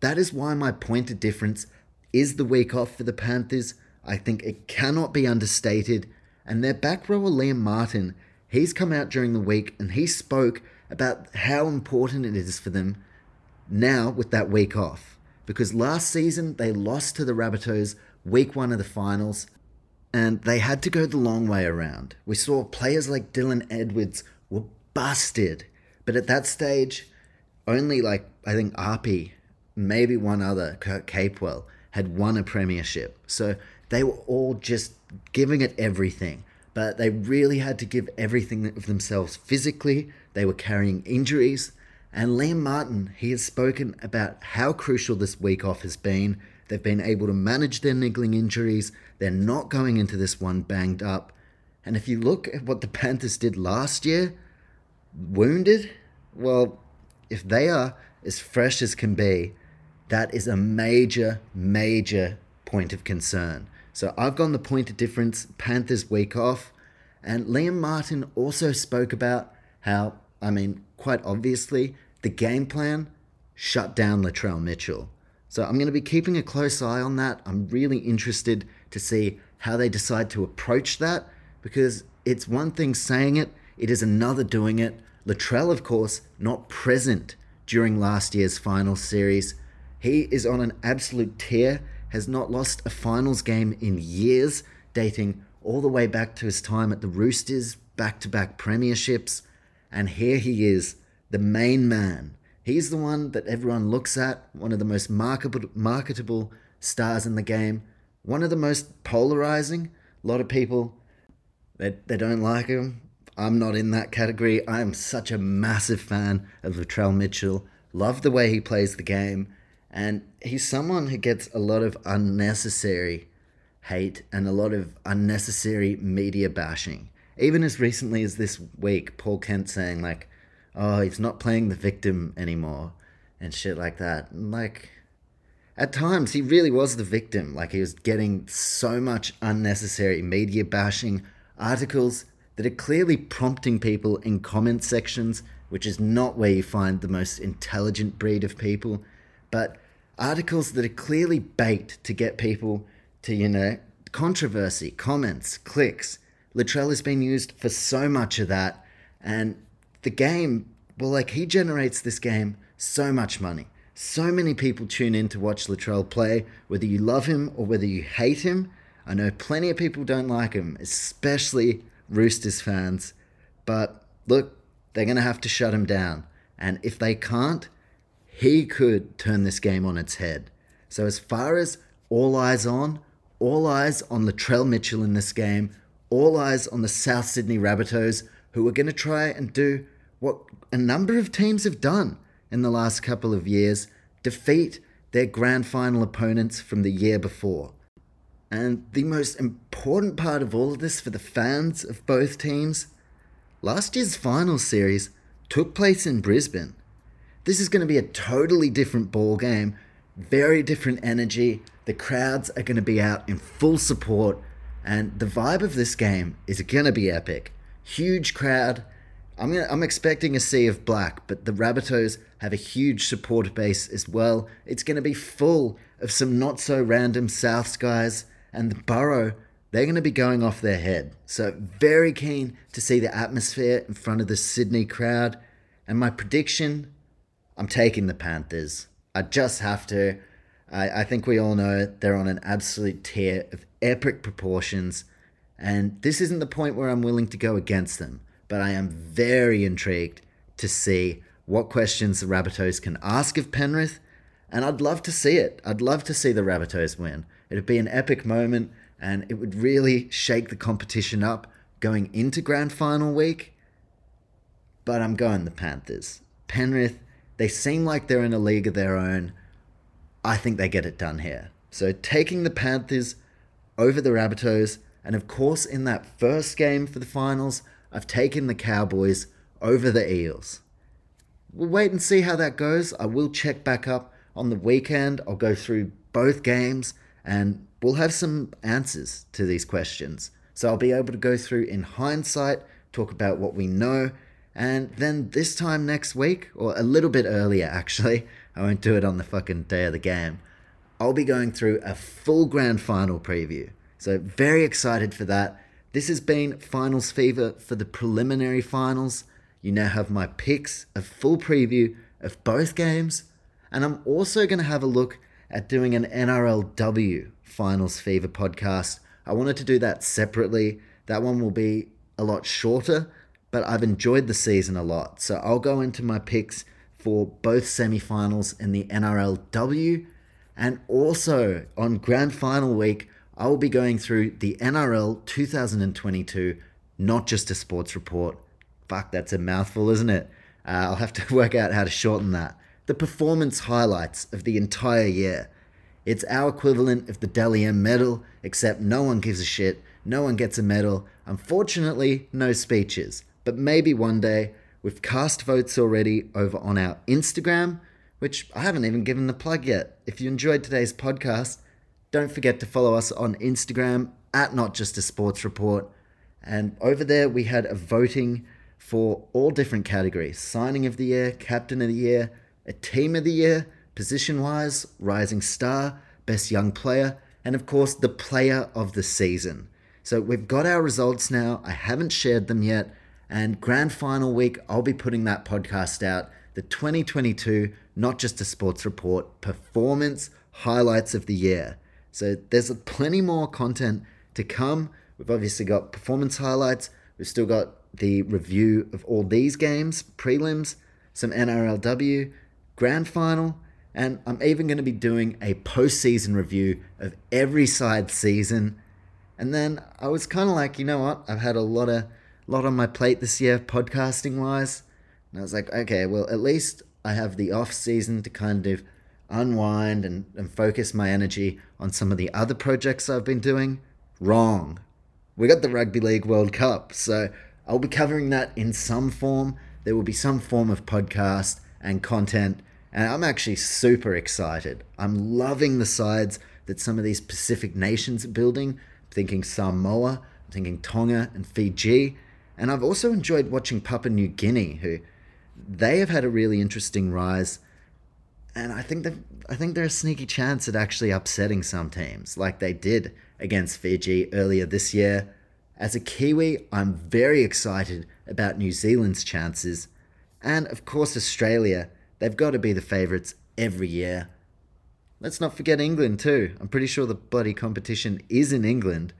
That is why my point of difference is the week off for the Panthers. I think it cannot be understated. And their back rower, Liam Martin, he's come out during the week and he spoke about how important it is for them now with that week off because last season they lost to the Rabbitohs week one of the finals and they had to go the long way around. We saw players like Dylan Edwards were busted, but at that stage, only like I think Api, maybe one other, Kurt Capewell, had won a premiership. So they were all just giving it everything, but they really had to give everything of themselves physically. They were carrying injuries and Liam Martin, he has spoken about how crucial this week off has been. They've been able to manage their niggling injuries. They're not going into this one banged up. And if you look at what the Panthers did last year, wounded, well, if they are as fresh as can be, that is a major, major point of concern. So I've gone the point of difference, Panthers week off. And Liam Martin also spoke about how, I mean, quite obviously, the game plan shut down Latrell Mitchell. So I'm going to be keeping a close eye on that. I'm really interested to see how they decide to approach that because it's one thing saying it, it is another doing it. Latrell, of course, not present during last year's final series. He is on an absolute tear, has not lost a finals game in years, dating all the way back to his time at the Roosters, back to back premierships. And here he is the main man. He's the one that everyone looks at, one of the most marketable, marketable stars in the game, one of the most polarizing. A lot of people, they, they don't like him. I'm not in that category. I am such a massive fan of Latrell Mitchell. Love the way he plays the game. And he's someone who gets a lot of unnecessary hate and a lot of unnecessary media bashing. Even as recently as this week, Paul Kent saying, like, oh, he's not playing the victim anymore and shit like that. And like, at times, he really was the victim. Like, he was getting so much unnecessary media bashing, articles that are clearly prompting people in comment sections, which is not where you find the most intelligent breed of people, but articles that are clearly baked to get people to, you know, controversy, comments, clicks. Latrell has been used for so much of that, and the game, well, like he generates this game so much money. So many people tune in to watch Latrell play, whether you love him or whether you hate him. I know plenty of people don't like him, especially Roosters fans. But look, they're going to have to shut him down. And if they can't, he could turn this game on its head. So, as far as all eyes on, all eyes on Latrell Mitchell in this game, all eyes on the South Sydney Rabbitohs, who are going to try and do what a number of teams have done in the last couple of years defeat their grand final opponents from the year before. And the most important part of all of this for the fans of both teams last year's final series took place in Brisbane. This is going to be a totally different ball game, very different energy. The crowds are going to be out in full support, and the vibe of this game is going to be epic. Huge crowd. I'm gonna, I'm expecting a sea of black, but the Rabbitohs have a huge support base as well. It's going to be full of some not so random Souths guys, and the Burrow they're going to be going off their head. So, very keen to see the atmosphere in front of the Sydney crowd. And my prediction I'm taking the Panthers. I just have to. I, I think we all know they're on an absolute tear of epic proportions. And this isn't the point where I'm willing to go against them. But I am very intrigued to see what questions the Rabbitohs can ask of Penrith. And I'd love to see it. I'd love to see the Rabbitohs win. It'd be an epic moment and it would really shake the competition up going into grand final week. But I'm going the Panthers. Penrith, they seem like they're in a league of their own. I think they get it done here. So taking the Panthers over the Rabbitohs, and of course, in that first game for the finals, I've taken the Cowboys over the Eels. We'll wait and see how that goes. I will check back up on the weekend. I'll go through both games and we'll have some answers to these questions. So I'll be able to go through in hindsight, talk about what we know, and then this time next week, or a little bit earlier actually, I won't do it on the fucking day of the game, I'll be going through a full grand final preview. So very excited for that. This has been Finals Fever for the preliminary finals. You now have my picks, a full preview of both games, and I'm also going to have a look at doing an NRLW Finals Fever podcast. I wanted to do that separately. That one will be a lot shorter, but I've enjoyed the season a lot. So I'll go into my picks for both semi-finals in the NRLW and also on grand final week I will be going through the NRL 2022 not just a sports report. Fuck, that's a mouthful, isn't it? Uh, I'll have to work out how to shorten that the performance highlights of the entire year. It's our equivalent of the Dally M medal, except no one gives a shit, no one gets a medal. Unfortunately, no speeches. But maybe one day, we've cast votes already over on our Instagram, which I haven't even given the plug yet. If you enjoyed today's podcast, don't forget to follow us on Instagram at Not Just a Sports Report. And over there, we had a voting for all different categories signing of the year, captain of the year, a team of the year, position wise, rising star, best young player, and of course, the player of the season. So we've got our results now. I haven't shared them yet. And grand final week, I'll be putting that podcast out. The 2022, not just a sports report, performance highlights of the year. So there's plenty more content to come. We've obviously got performance highlights. We've still got the review of all these games, prelims, some NRLW, grand final, and I'm even going to be doing a postseason review of every side season. And then I was kind of like, you know what? I've had a lot of lot on my plate this year, podcasting wise. And I was like, okay, well, at least I have the off season to kind of unwind and, and focus my energy on some of the other projects I've been doing. Wrong. We got the Rugby League World Cup, so I'll be covering that in some form. There will be some form of podcast and content. And I'm actually super excited. I'm loving the sides that some of these Pacific nations are building. I'm thinking Samoa, I'm thinking Tonga and Fiji. And I've also enjoyed watching Papua New Guinea, who they have had a really interesting rise. And I think I think they're a sneaky chance at actually upsetting some teams, like they did against Fiji earlier this year. As a Kiwi, I'm very excited about New Zealand's chances and of course, Australia, they've got to be the favourites every year. let's not forget England too. I'm pretty sure the bloody competition is in England.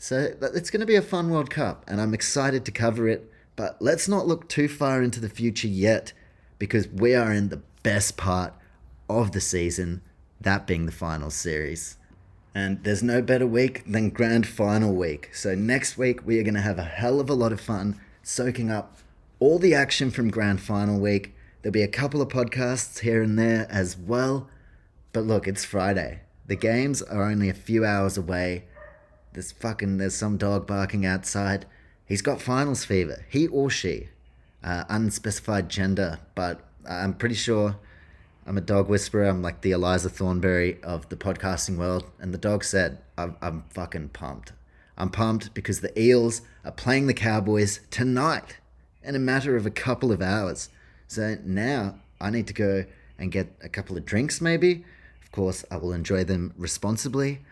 So it's going to be a fun World Cup, and I'm excited to cover it. But let's not look too far into the future yet, because we are in the best part of the season, that being the final series. And there's no better week than grand final week. So next week, we are going to have a hell of a lot of fun soaking up all the action from grand final week. There'll be a couple of podcasts here and there as well. But look, it's Friday. The games are only a few hours away. There's fucking there's some dog barking outside. He's got finals fever. He or she, uh, unspecified gender, but I'm pretty sure I'm a dog whisperer. I'm like the Eliza Thornberry of the podcasting world. And the dog said, I'm, I'm fucking pumped. I'm pumped because the Eels are playing the Cowboys tonight in a matter of a couple of hours. So now I need to go and get a couple of drinks, maybe. Of course, I will enjoy them responsibly.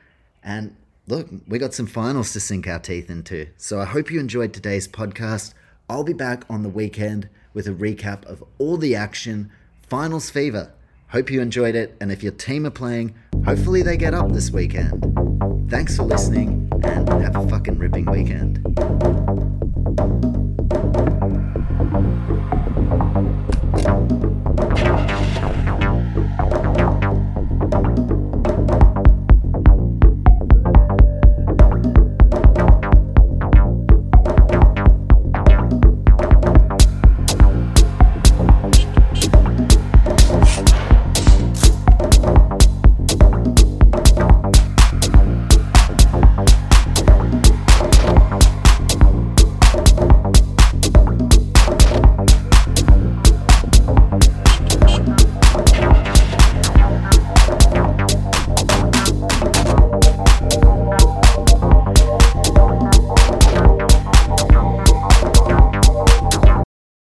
And look, we got some finals to sink our teeth into. So I hope you enjoyed today's podcast. I'll be back on the weekend with a recap of all the action, finals fever. Hope you enjoyed it, and if your team are playing, hopefully they get up this weekend. Thanks for listening, and have a fucking ripping weekend.